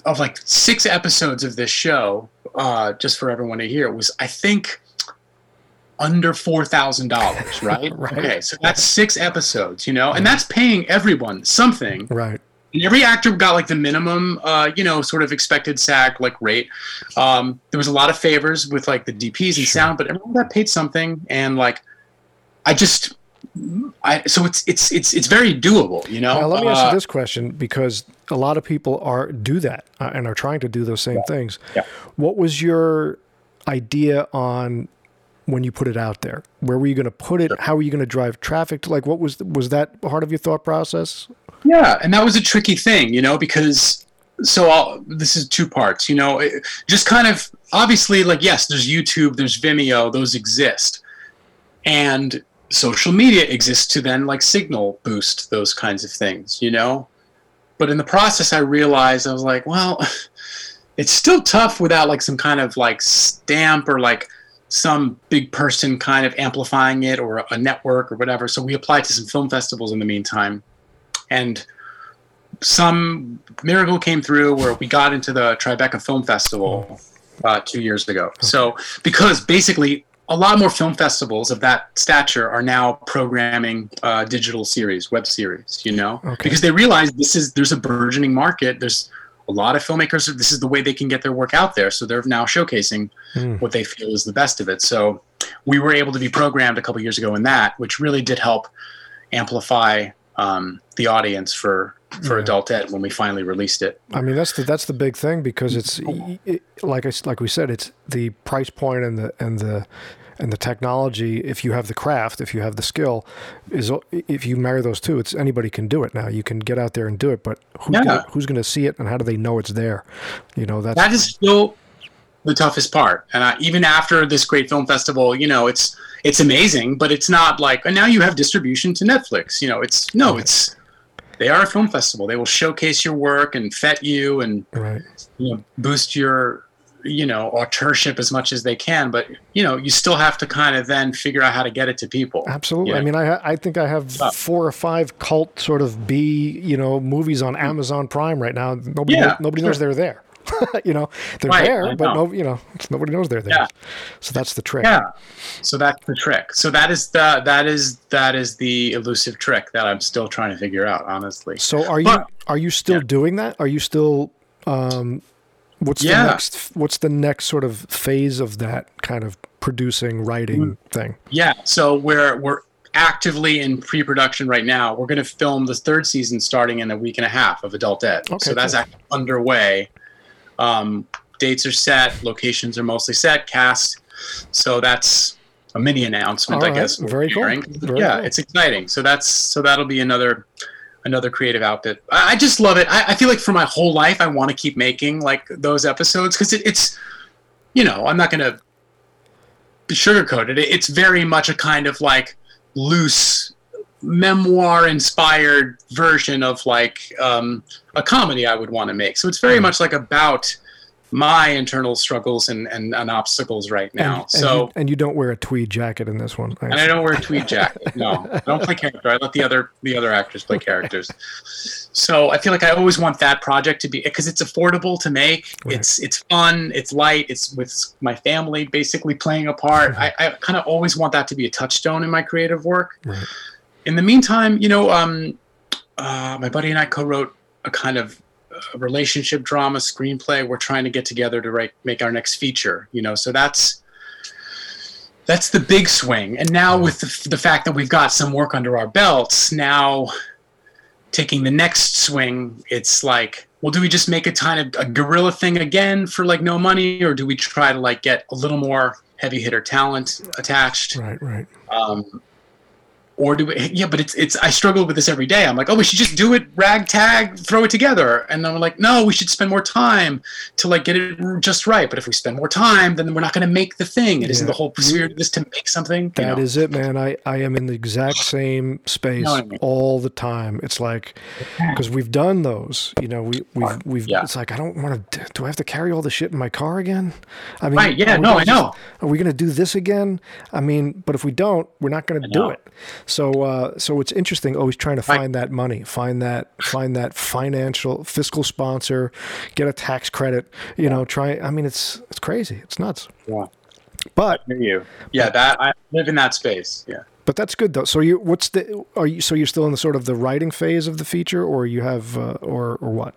[SPEAKER 2] of like six episodes of this show, uh, just for everyone to hear, was I think under four thousand dollars, right?
[SPEAKER 1] Right.
[SPEAKER 2] Okay, so that's six episodes, you know, and that's paying everyone something.
[SPEAKER 1] Right.
[SPEAKER 2] And every actor got like the minimum, uh, you know, sort of expected SAG like rate. Um, there was a lot of favors with like the DPs and
[SPEAKER 1] Sure.
[SPEAKER 2] sound, but everyone got paid something, and like, I just, I so it's it's it's it's very doable, you know.
[SPEAKER 1] Now, let me ask
[SPEAKER 2] Uh,
[SPEAKER 1] you this question because a lot of people are do that uh, and are trying to do those same things.
[SPEAKER 2] Yeah.
[SPEAKER 1] What was your idea on when you put it out there? Where were you going to put it? How were you going to drive traffic? To, like, what was was that part of your thought process?
[SPEAKER 2] Yeah, and that was a tricky thing, you know, because so I'll, this is two parts. You know, it, just kind of obviously like yes, there's YouTube, there's Vimeo, those exist, and social media exists to then like signal boost those kinds of things. You know, but in the process, I realized I was like, well, it's still tough without like some kind of like stamp or like some big person kind of amplifying it or a network or whatever. So we applied to some film festivals in the meantime, and some miracle came through where we got into the Tribeca Film Festival uh, two years ago. So because basically a lot more film festivals of that stature are now programming uh, digital series, web series. You know,
[SPEAKER 1] Okay.
[SPEAKER 2] because they realize this is there's a burgeoning market. There's a lot of filmmakers. This is the way they can get their work out there. So they're now showcasing
[SPEAKER 1] Hmm.
[SPEAKER 2] what they feel is the best of it. So we were able to be programmed a couple years ago in that, which really did help amplify um, the audience for for
[SPEAKER 1] Yeah.
[SPEAKER 2] adult ed when we finally released it.
[SPEAKER 1] I mean, that's the that's the big thing because it's it, like I like we said, it's the price point and the and the and the technology. If you have the craft, if you have the skill, is if you marry those two, it's anybody can do it now. You can get out there and do it, but who's
[SPEAKER 2] Yeah.
[SPEAKER 1] gonna, who's going to see it and how do they know it's there? You know, that's
[SPEAKER 2] that is still the toughest part. And uh, even after this great film festival, you know, it's it's amazing, but it's not like and now you have distribution to Netflix. You know, it's no, it's they are a film festival. They will showcase your work and fet you and
[SPEAKER 1] right.
[SPEAKER 2] you know boost your you know authorship as much as they can. But you know, you still have to kind of then figure out how to get it to people.
[SPEAKER 1] Absolutely.
[SPEAKER 2] Yeah.
[SPEAKER 1] I mean, I I think I have
[SPEAKER 2] Yeah.
[SPEAKER 1] four or five cult sort of B you know movies on Amazon Prime right now. Nobody
[SPEAKER 2] Yeah,
[SPEAKER 1] nobody knows they're there. you know, they're
[SPEAKER 2] Right,
[SPEAKER 1] there, but no, you know, nobody knows they're there.
[SPEAKER 2] Yeah.
[SPEAKER 1] So that's the trick.
[SPEAKER 2] Yeah. So that's the trick. So that is the that is that is the elusive trick that I'm still trying to figure out, honestly.
[SPEAKER 1] So are you
[SPEAKER 2] But-
[SPEAKER 1] are you still
[SPEAKER 2] Yeah.
[SPEAKER 1] doing that? Are you still um, what's
[SPEAKER 2] Yeah.
[SPEAKER 1] the next what's the next sort of phase of that kind of producing writing
[SPEAKER 2] Mm.
[SPEAKER 1] thing?
[SPEAKER 2] Yeah, so we're we're actively in pre-production right now. We're going to film the third season starting in a week and a half of Adult Ed.
[SPEAKER 1] Okay,
[SPEAKER 2] so that's
[SPEAKER 1] cool.
[SPEAKER 2] actually underway. Um, dates are set, locations are mostly set, cast. So that's a mini announcement, I guess.
[SPEAKER 1] very cool, very
[SPEAKER 2] yeah,
[SPEAKER 1] cool.
[SPEAKER 2] it's exciting. So that's so that'll be another another creative outfit. I, I just love it. I, I feel like for my whole life, I want to keep making like those episodes because it, it's, you know, I'm not going to sugarcoat it. It's very much a kind of like loose memoir inspired version of like um, a comedy I would want to make. So it's very
[SPEAKER 1] Hmm.
[SPEAKER 2] much like about my internal struggles and, and, and obstacles right now.
[SPEAKER 1] And, and
[SPEAKER 2] so
[SPEAKER 1] you, and you don't wear a tweed jacket in this one.
[SPEAKER 2] and I don't wear a tweed jacket. No, I don't play character. I let the other the other actors play characters. So I feel like I always want that project to be because it's affordable to make.
[SPEAKER 1] Right.
[SPEAKER 2] It's it's fun. It's light. It's with my family basically playing a part. I, I kind of always want that to be a touchstone in my creative work.
[SPEAKER 1] Right.
[SPEAKER 2] In the meantime, you know, um, uh, my buddy and I co-wrote a kind of uh, relationship drama screenplay. We're trying to get together to write make our next feature. You know, so that's that's the big swing. And now with the, the fact that we've got some work under our belts, now taking the next swing, it's like, well, do we just make a kind of a guerrilla thing again for like no money, or do we try to like get a little more heavy hitter talent attached?
[SPEAKER 1] Right, right.
[SPEAKER 2] Um, or do we? Yeah, but it's it's. I struggle with this every day. I'm like, oh, we should just do it, ragtag, throw it together, and then I'm like, no, we should spend more time to like get it just right. But if we spend more time, then we're not going to make the thing. It isn't the whole spirit of this to make something. you know?
[SPEAKER 1] is it, man. I, I am in the exact same space
[SPEAKER 2] what I mean?
[SPEAKER 1] all the time. It's like because we've done those, you know. We we've we've.
[SPEAKER 2] Yeah.
[SPEAKER 1] It's like I don't want to. Do I have to carry all the shit in my car again? I mean,
[SPEAKER 2] Right, yeah, no, I know.
[SPEAKER 1] Are we going to do this again? I mean, but if we don't, we're not going to do it. So uh, so it's interesting. Always trying to find that money, find that find that financial fiscal sponsor, get a tax credit. You know, try. I mean, it's it's crazy. It's nuts.
[SPEAKER 2] Yeah.
[SPEAKER 1] But
[SPEAKER 2] you. Yeah, that I live in that space. Yeah.
[SPEAKER 1] But that's good though. So you, what's the? Are you so you're still in the sort of the writing phase of the feature, or you have, uh, or or what?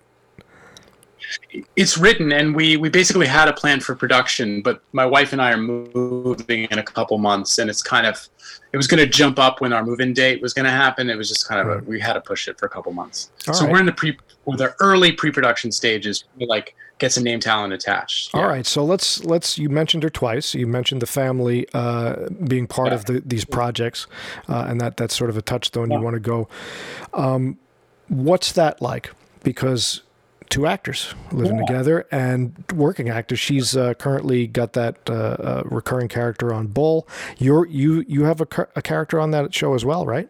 [SPEAKER 2] It's written and we we basically had a plan for production but my wife and i are moving in a couple months and it's kind of it was going to jump up when our move-in date was going to happen it was just kind of a, we had to push it for a couple months
[SPEAKER 1] All
[SPEAKER 2] so
[SPEAKER 1] right.
[SPEAKER 2] we're in the pre or the early pre-production stages like get some name talent attached
[SPEAKER 1] All
[SPEAKER 2] Yeah.
[SPEAKER 1] right. So let's let's. You mentioned her twice. You mentioned the family uh, being part of the, these projects, uh, and that that's sort of a touchstone you want to go. Um, what's that like? Because two actors living
[SPEAKER 2] Yeah.
[SPEAKER 1] together and working actors. She's uh, currently got that uh, uh, recurring character on Bull. You're you you have a, a character on that show as well, right?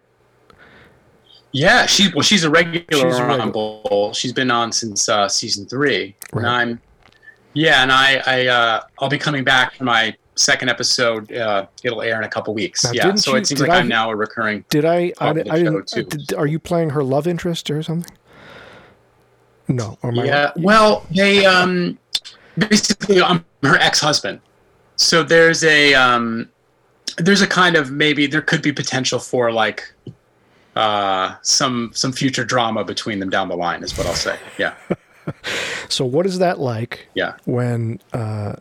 [SPEAKER 2] Yeah, she well, she's a regular
[SPEAKER 1] She's
[SPEAKER 2] on. Bull. She's been on since uh, season three.
[SPEAKER 1] Right.
[SPEAKER 2] And I'm, yeah, and I, I, uh, I'll be coming back for my second episode. Uh, it'll air in a couple weeks.
[SPEAKER 1] Now,
[SPEAKER 2] yeah, so
[SPEAKER 1] you-
[SPEAKER 2] it seems like
[SPEAKER 1] I-
[SPEAKER 2] I'm now a recurring.
[SPEAKER 1] Did I? I, I didn't. Did, are you playing her love interest or something? No. Or am I-
[SPEAKER 2] Yeah, well, they um, basically I'm her ex-husband. So there's a um, there's a kind of maybe there could be potential for like uh some some future drama between them down the line is what I'll say. Yeah.
[SPEAKER 1] So what is that like?
[SPEAKER 2] Yeah.
[SPEAKER 1] when uh,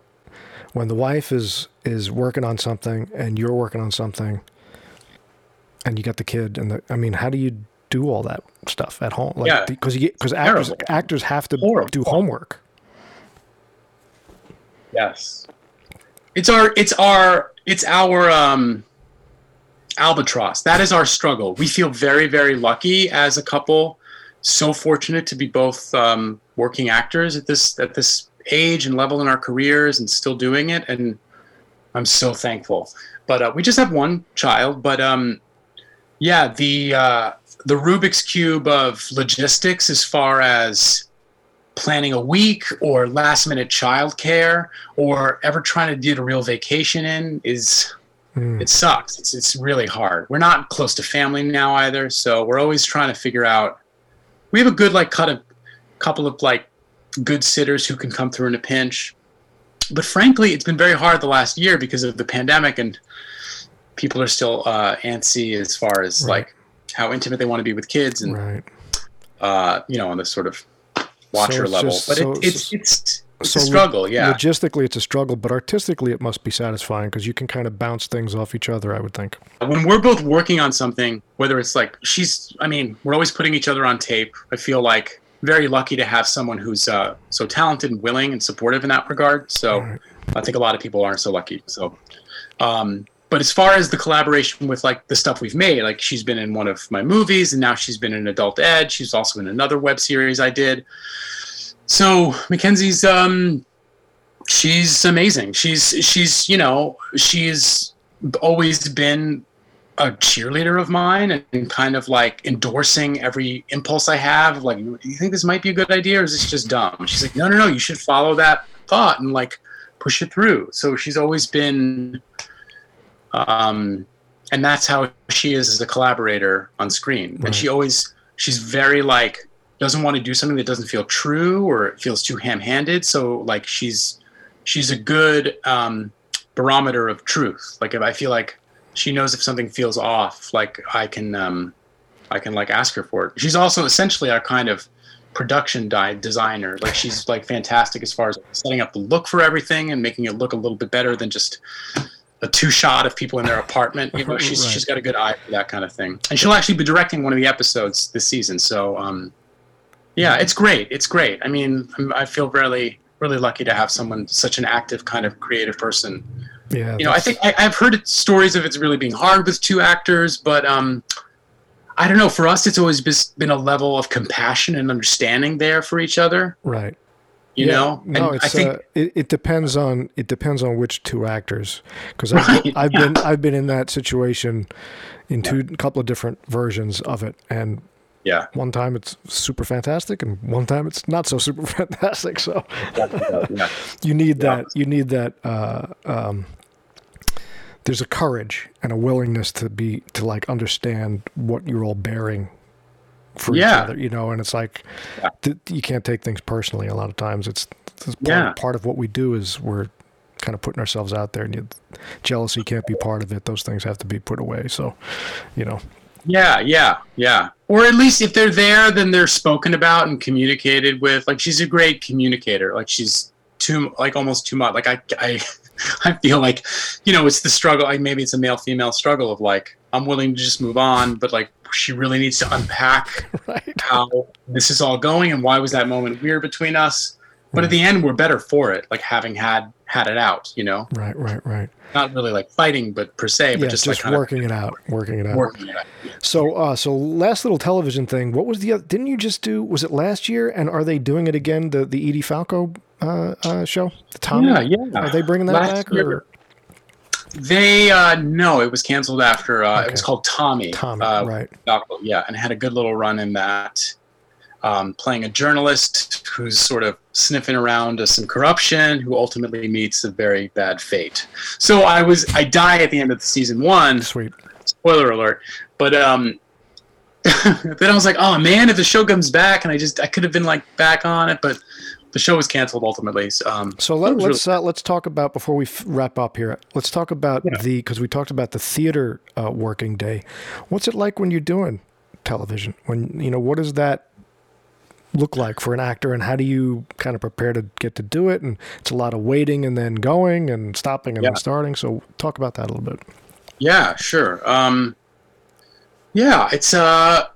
[SPEAKER 1] when the wife is is working on something and you're working on something, and you got the kid and the I mean, how do you do all that stuff at home? Like,
[SPEAKER 2] Yeah.
[SPEAKER 1] because because actors
[SPEAKER 2] Terrible.
[SPEAKER 1] actors have to
[SPEAKER 2] Horrible.
[SPEAKER 1] do homework.
[SPEAKER 2] Yes. It's our it's our it's our um albatross. That is our struggle. We feel very very lucky as a couple. So fortunate to be both um, working actors at this at this age and level in our careers and still doing it and I'm so thankful. But uh, we just have one child, but um yeah, the uh the Rubik's cube of logistics as far as planning a week or last minute childcare or ever trying to get a real vacation in is
[SPEAKER 1] Hmm.
[SPEAKER 2] it sucks. It's it's really hard. We're not close to family now either, so we're always trying to figure out. We have a good like cut of couple of like good sitters who can come through in a pinch, but frankly, it's been very hard the last year because of the pandemic and people are still uh, antsy as far as
[SPEAKER 1] Right.
[SPEAKER 2] like how intimate they want to be with kids and
[SPEAKER 1] Right.
[SPEAKER 2] uh, you know on this sort of watcher
[SPEAKER 1] it's
[SPEAKER 2] level.
[SPEAKER 1] just-
[SPEAKER 2] but
[SPEAKER 1] so-
[SPEAKER 2] it, it's it's it's
[SPEAKER 1] so
[SPEAKER 2] a struggle. Yeah.
[SPEAKER 1] Logistically, it's a struggle, but artistically, it must be satisfying because you can kind of bounce things off each other. I would think.
[SPEAKER 2] when we're both working on something, whether it's like she's, I mean, we're always putting each other on tape. I feel like very lucky to have someone who's uh, so talented and willing and supportive in that regard. So
[SPEAKER 1] Right.
[SPEAKER 2] I think a lot of people aren't so lucky. So, um, but as far as the collaboration with like the stuff we've made, like she's been in one of my movies and now she's been in Adult Ed. She's also in another web series I did. So Mackenzie's, um, she's amazing. She's she's you know she's always been a cheerleader of mine and, kind of like endorsing every impulse I have. Like, you think this might be a good idea or is this just dumb? She's like, no, no, no, you should follow that thought and like push it through. So she's always been, um, and that's how she is as a collaborator on screen.
[SPEAKER 1] Right.
[SPEAKER 2] And she always, she's very like, doesn't want to do something that doesn't feel true or it feels too ham-handed. So like she's, she's a good um, barometer of truth. Like if I feel like she knows if something feels off, like I can, um, I can like ask her for it. She's also essentially our kind of production di- designer. Like she's like fantastic as far as setting up the look for everything and making it look a little bit better than just a two shot of people in their apartment. You know, she's
[SPEAKER 1] Right.
[SPEAKER 2] she's got a good eye for that kind of thing. And she'll actually be directing one of the episodes this season. So um, yeah, it's great. It's great. I mean, I'm, I feel really really lucky to have someone such an active kind of creative person
[SPEAKER 1] Yeah.
[SPEAKER 2] you know, I think I, I've heard stories of it's really being hard with two actors, but um, I don't know. For us, it's always been a level of compassion and understanding there for each other.
[SPEAKER 1] right.
[SPEAKER 2] You
[SPEAKER 1] Yeah,
[SPEAKER 2] know,
[SPEAKER 1] no,
[SPEAKER 2] and
[SPEAKER 1] it's
[SPEAKER 2] I think
[SPEAKER 1] uh, it, it depends on it depends on which two actors because I've, I've
[SPEAKER 2] yeah.
[SPEAKER 1] been I've been in that situation in two a couple of different versions of it. And
[SPEAKER 2] yeah,
[SPEAKER 1] one time it's super fantastic and one time it's not so super fantastic. So
[SPEAKER 2] yeah,
[SPEAKER 1] you need
[SPEAKER 2] Yeah.
[SPEAKER 1] that you need that uh, um, there's a courage and a willingness to be to like understand what you're all bearing for
[SPEAKER 2] Yeah.
[SPEAKER 1] each other you know and it's like
[SPEAKER 2] Yeah.
[SPEAKER 1] th- you can't take things personally a lot of times it's, it's part,
[SPEAKER 2] Yeah.
[SPEAKER 1] part of what we do is we're kind of putting ourselves out there and you, jealousy can't be part of it those things have to be put away so you know
[SPEAKER 2] yeah, yeah, yeah. Or at least if they're there, then they're spoken about and communicated with. Like she's a great communicator. Like she's too, like almost too much. Like I, I, I feel like, you know, it's the struggle. Like maybe it's a male female struggle of like I'm willing to just move on, but like she really needs to unpack
[SPEAKER 1] right
[SPEAKER 2] how this is all going and why was that moment weird between us but at the end we're better for it like having had had it out, you know.
[SPEAKER 1] Right, right, right.
[SPEAKER 2] Not really like fighting, but per se, but
[SPEAKER 1] yeah,
[SPEAKER 2] just,
[SPEAKER 1] just
[SPEAKER 2] like
[SPEAKER 1] working it out, working it out.
[SPEAKER 2] Working it out.
[SPEAKER 1] So, uh, so last little television thing. What was the? Didn't you just do? Was it last year? And are they doing it again? The the Edie Falco uh, uh, show, the Tommy.
[SPEAKER 2] Yeah, yeah.
[SPEAKER 1] Are they bringing that
[SPEAKER 2] Last
[SPEAKER 1] back?
[SPEAKER 2] year-
[SPEAKER 1] Or?
[SPEAKER 2] They uh no, it was canceled after uh
[SPEAKER 1] Okay.
[SPEAKER 2] it was called Tommy.
[SPEAKER 1] Tommy,
[SPEAKER 2] uh,
[SPEAKER 1] right.
[SPEAKER 2] Yeah, and had a good little run in that. Um, playing a journalist who's sort of sniffing around some corruption, who ultimately meets a very bad fate. So I was I die at the end of the season one.
[SPEAKER 1] Sweet.
[SPEAKER 2] Spoiler alert! But um, then I was like, oh man, if the show comes back, and I just I could have been like back on it, but the show was canceled ultimately. So, um,
[SPEAKER 1] So let,
[SPEAKER 2] was
[SPEAKER 1] let's uh, let's talk about before we f- wrap up here. Let's talk about
[SPEAKER 2] Yeah.
[SPEAKER 1] the because we talked about the theater uh, working day. What's it like when you're doing television? When you know what does that look like for an actor, and how do you kind of prepare to get to do it? And it's a lot of waiting and then going and stopping and then starting. So talk about that a little bit.
[SPEAKER 2] Yeah, sure. Um, yeah, it's uh,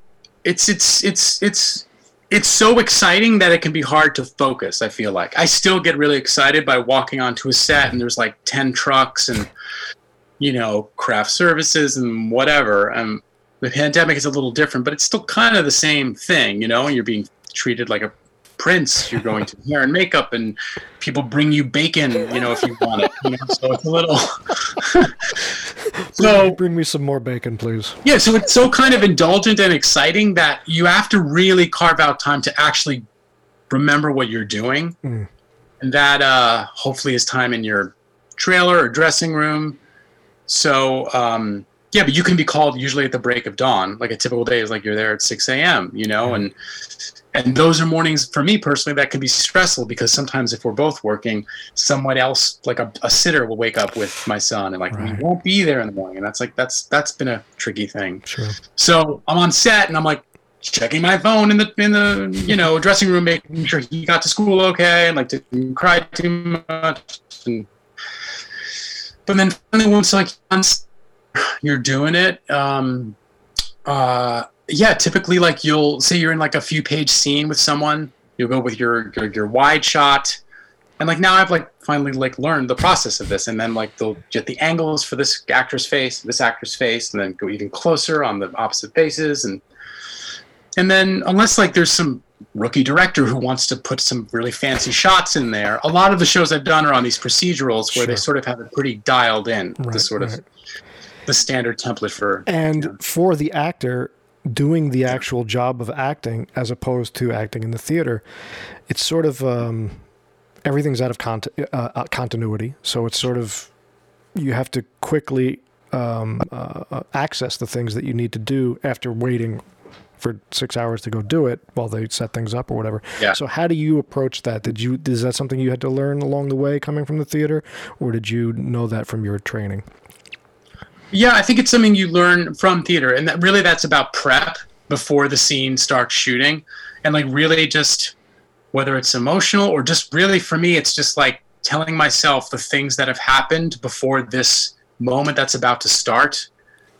[SPEAKER 2] it's it's it's it's it's so exciting that it can be hard to focus. I feel like I still get really excited by walking onto a set and there's like ten trucks and you know craft services and whatever. Um, the pandemic is a little different, but it's still kind of the same thing, you know. And you're being treated like a prince. You're going to hair and makeup, and people bring you bacon, you know, if you want it. You know, so it's a little. so
[SPEAKER 1] bring me some more bacon, please.
[SPEAKER 2] yeah, so it's so kind of indulgent and exciting that you have to really carve out time to actually remember what you're doing.
[SPEAKER 1] Mm.
[SPEAKER 2] And that uh, hopefully is time in your trailer or dressing room. So, um, yeah, but you can be called usually at the break of dawn. Like a typical day is like you're there at 6 a.m., you know, mm-hmm. and and those are mornings for me personally that can be stressful because sometimes if we're both working, someone else, like a, a sitter, will wake up with my son and like
[SPEAKER 1] Right.
[SPEAKER 2] we won't be there in the morning, and that's like that's that's been a tricky thing.
[SPEAKER 1] Sure.
[SPEAKER 2] So I'm on set and I'm like checking my phone in the in the you know dressing room, making sure he got to school okay and like didn't cry too much. And but then finally once like once you're doing it, um, uh, yeah, typically like you'll say you're in like a few page scene with someone, you'll go with your your, your wide shot. And like now I've like finally like learned the process of this and then like they'll get the angles for this actor's face, this actor's face, and then go even closer on the opposite faces and and then unless like there's some rookie director who wants to put some really fancy shots in there, a lot of the shows I've done are on these procedurals where they sort of have it pretty dialed in, the
[SPEAKER 1] Right,
[SPEAKER 2] sort of
[SPEAKER 1] right.
[SPEAKER 2] The standard template for
[SPEAKER 1] And for the actor doing the actual job of acting as opposed to acting in the theater, it's sort of um, everything's out of cont- uh, uh, continuity. So it's sort of you have to quickly um, uh, uh, access the things that you need to do after waiting for six hours to go do it while they set things up or whatever.
[SPEAKER 2] Yeah.
[SPEAKER 1] So how do you approach that? Did you is that something you had to learn along the way coming from the theater, or did you know that from your training?
[SPEAKER 2] Yeah, I think it's something you learn from theater, and that really that's about prep before the scene starts shooting, and like really just whether it's emotional or just really for me, it's just like telling myself the things that have happened before this moment that's about to start,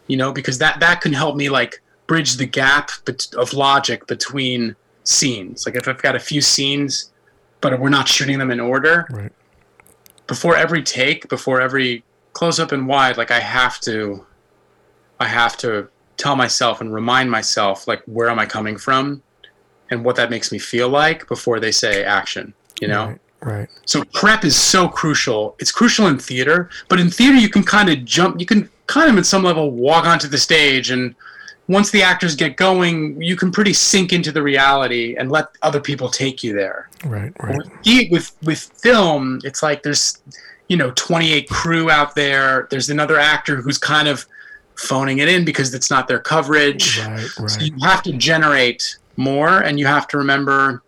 [SPEAKER 2] you know, because that that can help me like bridge the gap bet- of logic between scenes. Like if I've got a few scenes, but we're not shooting them in order,
[SPEAKER 1] Right.
[SPEAKER 2] before every take, before every close up and wide, like I have to, I have to tell myself and remind myself, like, where am I coming from, and what that makes me feel like before they say action. You know.
[SPEAKER 1] Right. Right.
[SPEAKER 2] So prep is so crucial. It's crucial in theater, but in theater you can kind of jump. You can kind of, at some level, walk onto the stage, and once the actors get going, you can pretty sink into the reality and let other people take you there
[SPEAKER 1] Right. Right.
[SPEAKER 2] with with with film it's like there's you know 28 crew out there there's another actor who's kind of phoning it in because it's not their coverage
[SPEAKER 1] Right.
[SPEAKER 2] so you have to generate more and you have to remember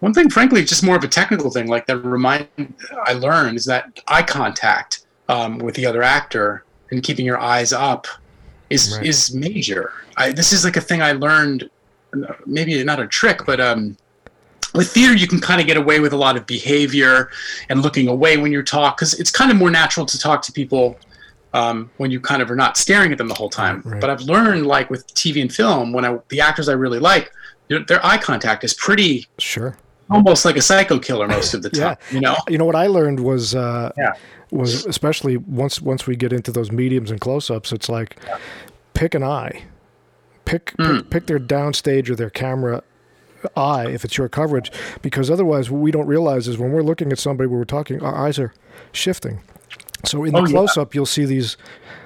[SPEAKER 2] one thing frankly just more of a technical thing like that remind i learned is that eye contact um, with the other actor and keeping your eyes up is
[SPEAKER 1] Right.
[SPEAKER 2] is major I, this is like a thing i learned maybe not a trick but um with theater you can kind of get away with a lot of behavior and looking away when you talk because it's kind of more natural to talk to people um, when you kind of are not staring at them the whole time
[SPEAKER 1] Right,
[SPEAKER 2] but i've learned like with tv and film when I, the actors i really like their, their eye contact is pretty
[SPEAKER 1] Sure.
[SPEAKER 2] almost like a psycho killer most of the time.
[SPEAKER 1] Yeah.
[SPEAKER 2] You know.
[SPEAKER 1] You know what I learned was uh,
[SPEAKER 2] Yeah.
[SPEAKER 1] was especially once once we get into those mediums and close ups, it's like pick an eye, pick
[SPEAKER 2] Hmm.
[SPEAKER 1] pick, pick their downstage or their camera eye if it's your coverage, because otherwise what we don't realize is when we're looking at somebody we're talking, our eyes are shifting. So in the
[SPEAKER 2] Oh, yeah.
[SPEAKER 1] close up, you'll see these.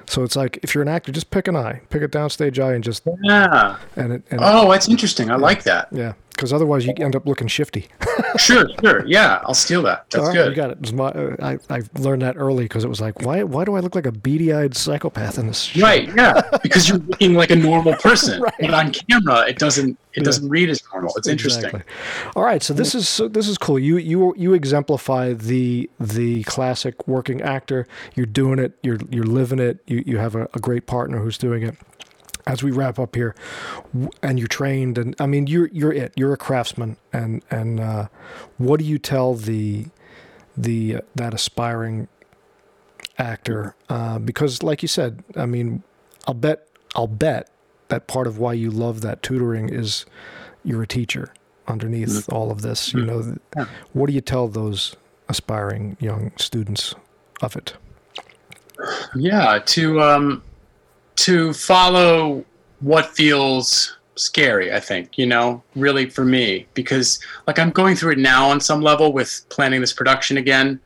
[SPEAKER 1] So it's like if you're an actor, just pick an eye, pick a downstage eye, and just
[SPEAKER 2] Yeah.
[SPEAKER 1] and it and
[SPEAKER 2] Oh, that's interesting. I like that.
[SPEAKER 1] yeah, because otherwise you end up looking shifty.
[SPEAKER 2] Sure, sure. Yeah, I'll steal that. That's
[SPEAKER 1] right,
[SPEAKER 2] good.
[SPEAKER 1] You got it. It my, uh, I, I learned that early because it was like, why why do I look like a beady-eyed psychopath in this? show?
[SPEAKER 2] Right, yeah, because you're looking like a normal person,
[SPEAKER 1] Right.
[SPEAKER 2] but on camera it doesn't it doesn't read as normal. It's interesting.
[SPEAKER 1] Exactly. All right, so this is so this is cool. You you you exemplify the the classic working actor. You're doing it. You're you're living it. You you have a, a great partner who's doing it. As we wrap up here, and you're trained, and I mean you're you're it. You're a craftsman, and and uh, what do you tell the the uh, that aspiring actor? Uh, because, like you said, I mean, I'll bet I'll bet that part of why you love that tutoring is you're a teacher underneath all of this. You know, th-
[SPEAKER 2] Yeah.
[SPEAKER 1] what do you tell those aspiring young students of it?
[SPEAKER 2] Yeah, to um to follow what feels scary, I think, you know, really for me because like I'm going through it now on some level with planning this production again.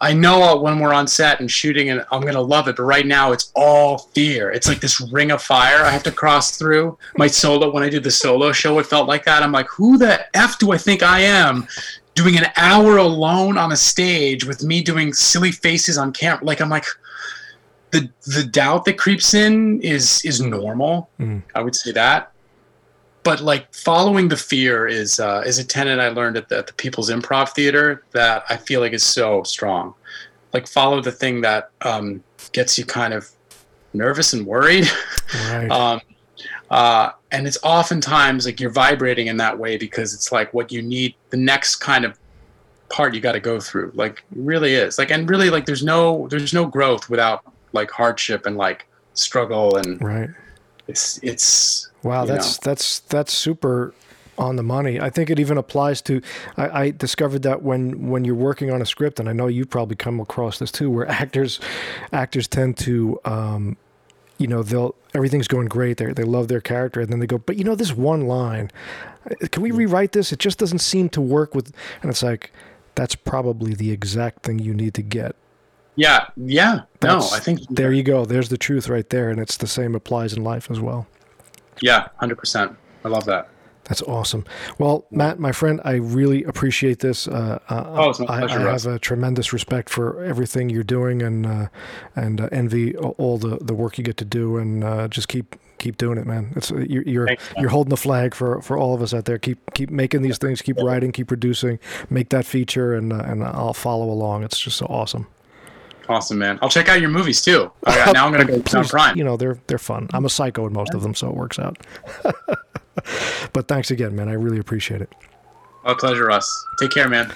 [SPEAKER 2] I know when we're on set and shooting and I'm to love it, but right now it's all fear. It's like this ring of fire I have to cross through. My solo when I did the solo show it felt like that. I'm like, "Who the f do I think I am?" doing an hour alone on a stage with me doing silly faces on camera like i'm like the the doubt that creeps in is is normal.
[SPEAKER 1] Mm.
[SPEAKER 2] i would say that. But like following the fear is uh, is a tenet i learned at the, at the people's improv theater that i feel like is so strong. Like follow the thing that um, gets you kind of nervous and worried.
[SPEAKER 1] Right.
[SPEAKER 2] um, uh, and it's oftentimes like you're vibrating in that way because it's like what you need the next kind of part you got to go through. Like really is. Like and really like there's no there's no growth without like hardship and like struggle and
[SPEAKER 1] right.
[SPEAKER 2] it's it's
[SPEAKER 1] Wow, that's that's that's super on the money. I think it even applies to. I, I discovered that when when you're working on a script, and I know you probably come across this too, where actors actors tend to. Um, you know they'll everything's going great they they love their character and then they go but you know this one line uh, can we rewrite this it just doesn't seem to work with and it's like that's probably the exact thing you need to get
[SPEAKER 2] yeah yeah no i think
[SPEAKER 1] there you go there's the truth right there and it's the same applies in life as well
[SPEAKER 2] yeah 100% i love that
[SPEAKER 1] That's awesome. Well, Matt, my friend, I really appreciate this. Uh, uh,
[SPEAKER 2] Oh, it's my
[SPEAKER 1] I,
[SPEAKER 2] pleasure,
[SPEAKER 1] I have a tremendous respect for everything you're doing, and uh, and uh, envy all the, the work you get to do, and uh, just keep keep doing it, man. It's uh, you're you're,
[SPEAKER 2] Thanks,
[SPEAKER 1] you're holding the flag for, for all of us out there. Keep keep making these things, keep writing, keep producing, make that feature, and uh, and I'll follow along. It's just so awesome.
[SPEAKER 2] Awesome man i'll check out your movies too now i'm gonna go on
[SPEAKER 1] Please,
[SPEAKER 2] prime
[SPEAKER 1] You know, they're they're fun. I'm a psycho in most of them, so it works out. but thanks again, man. I really appreciate it.
[SPEAKER 2] my pleasure russ take care man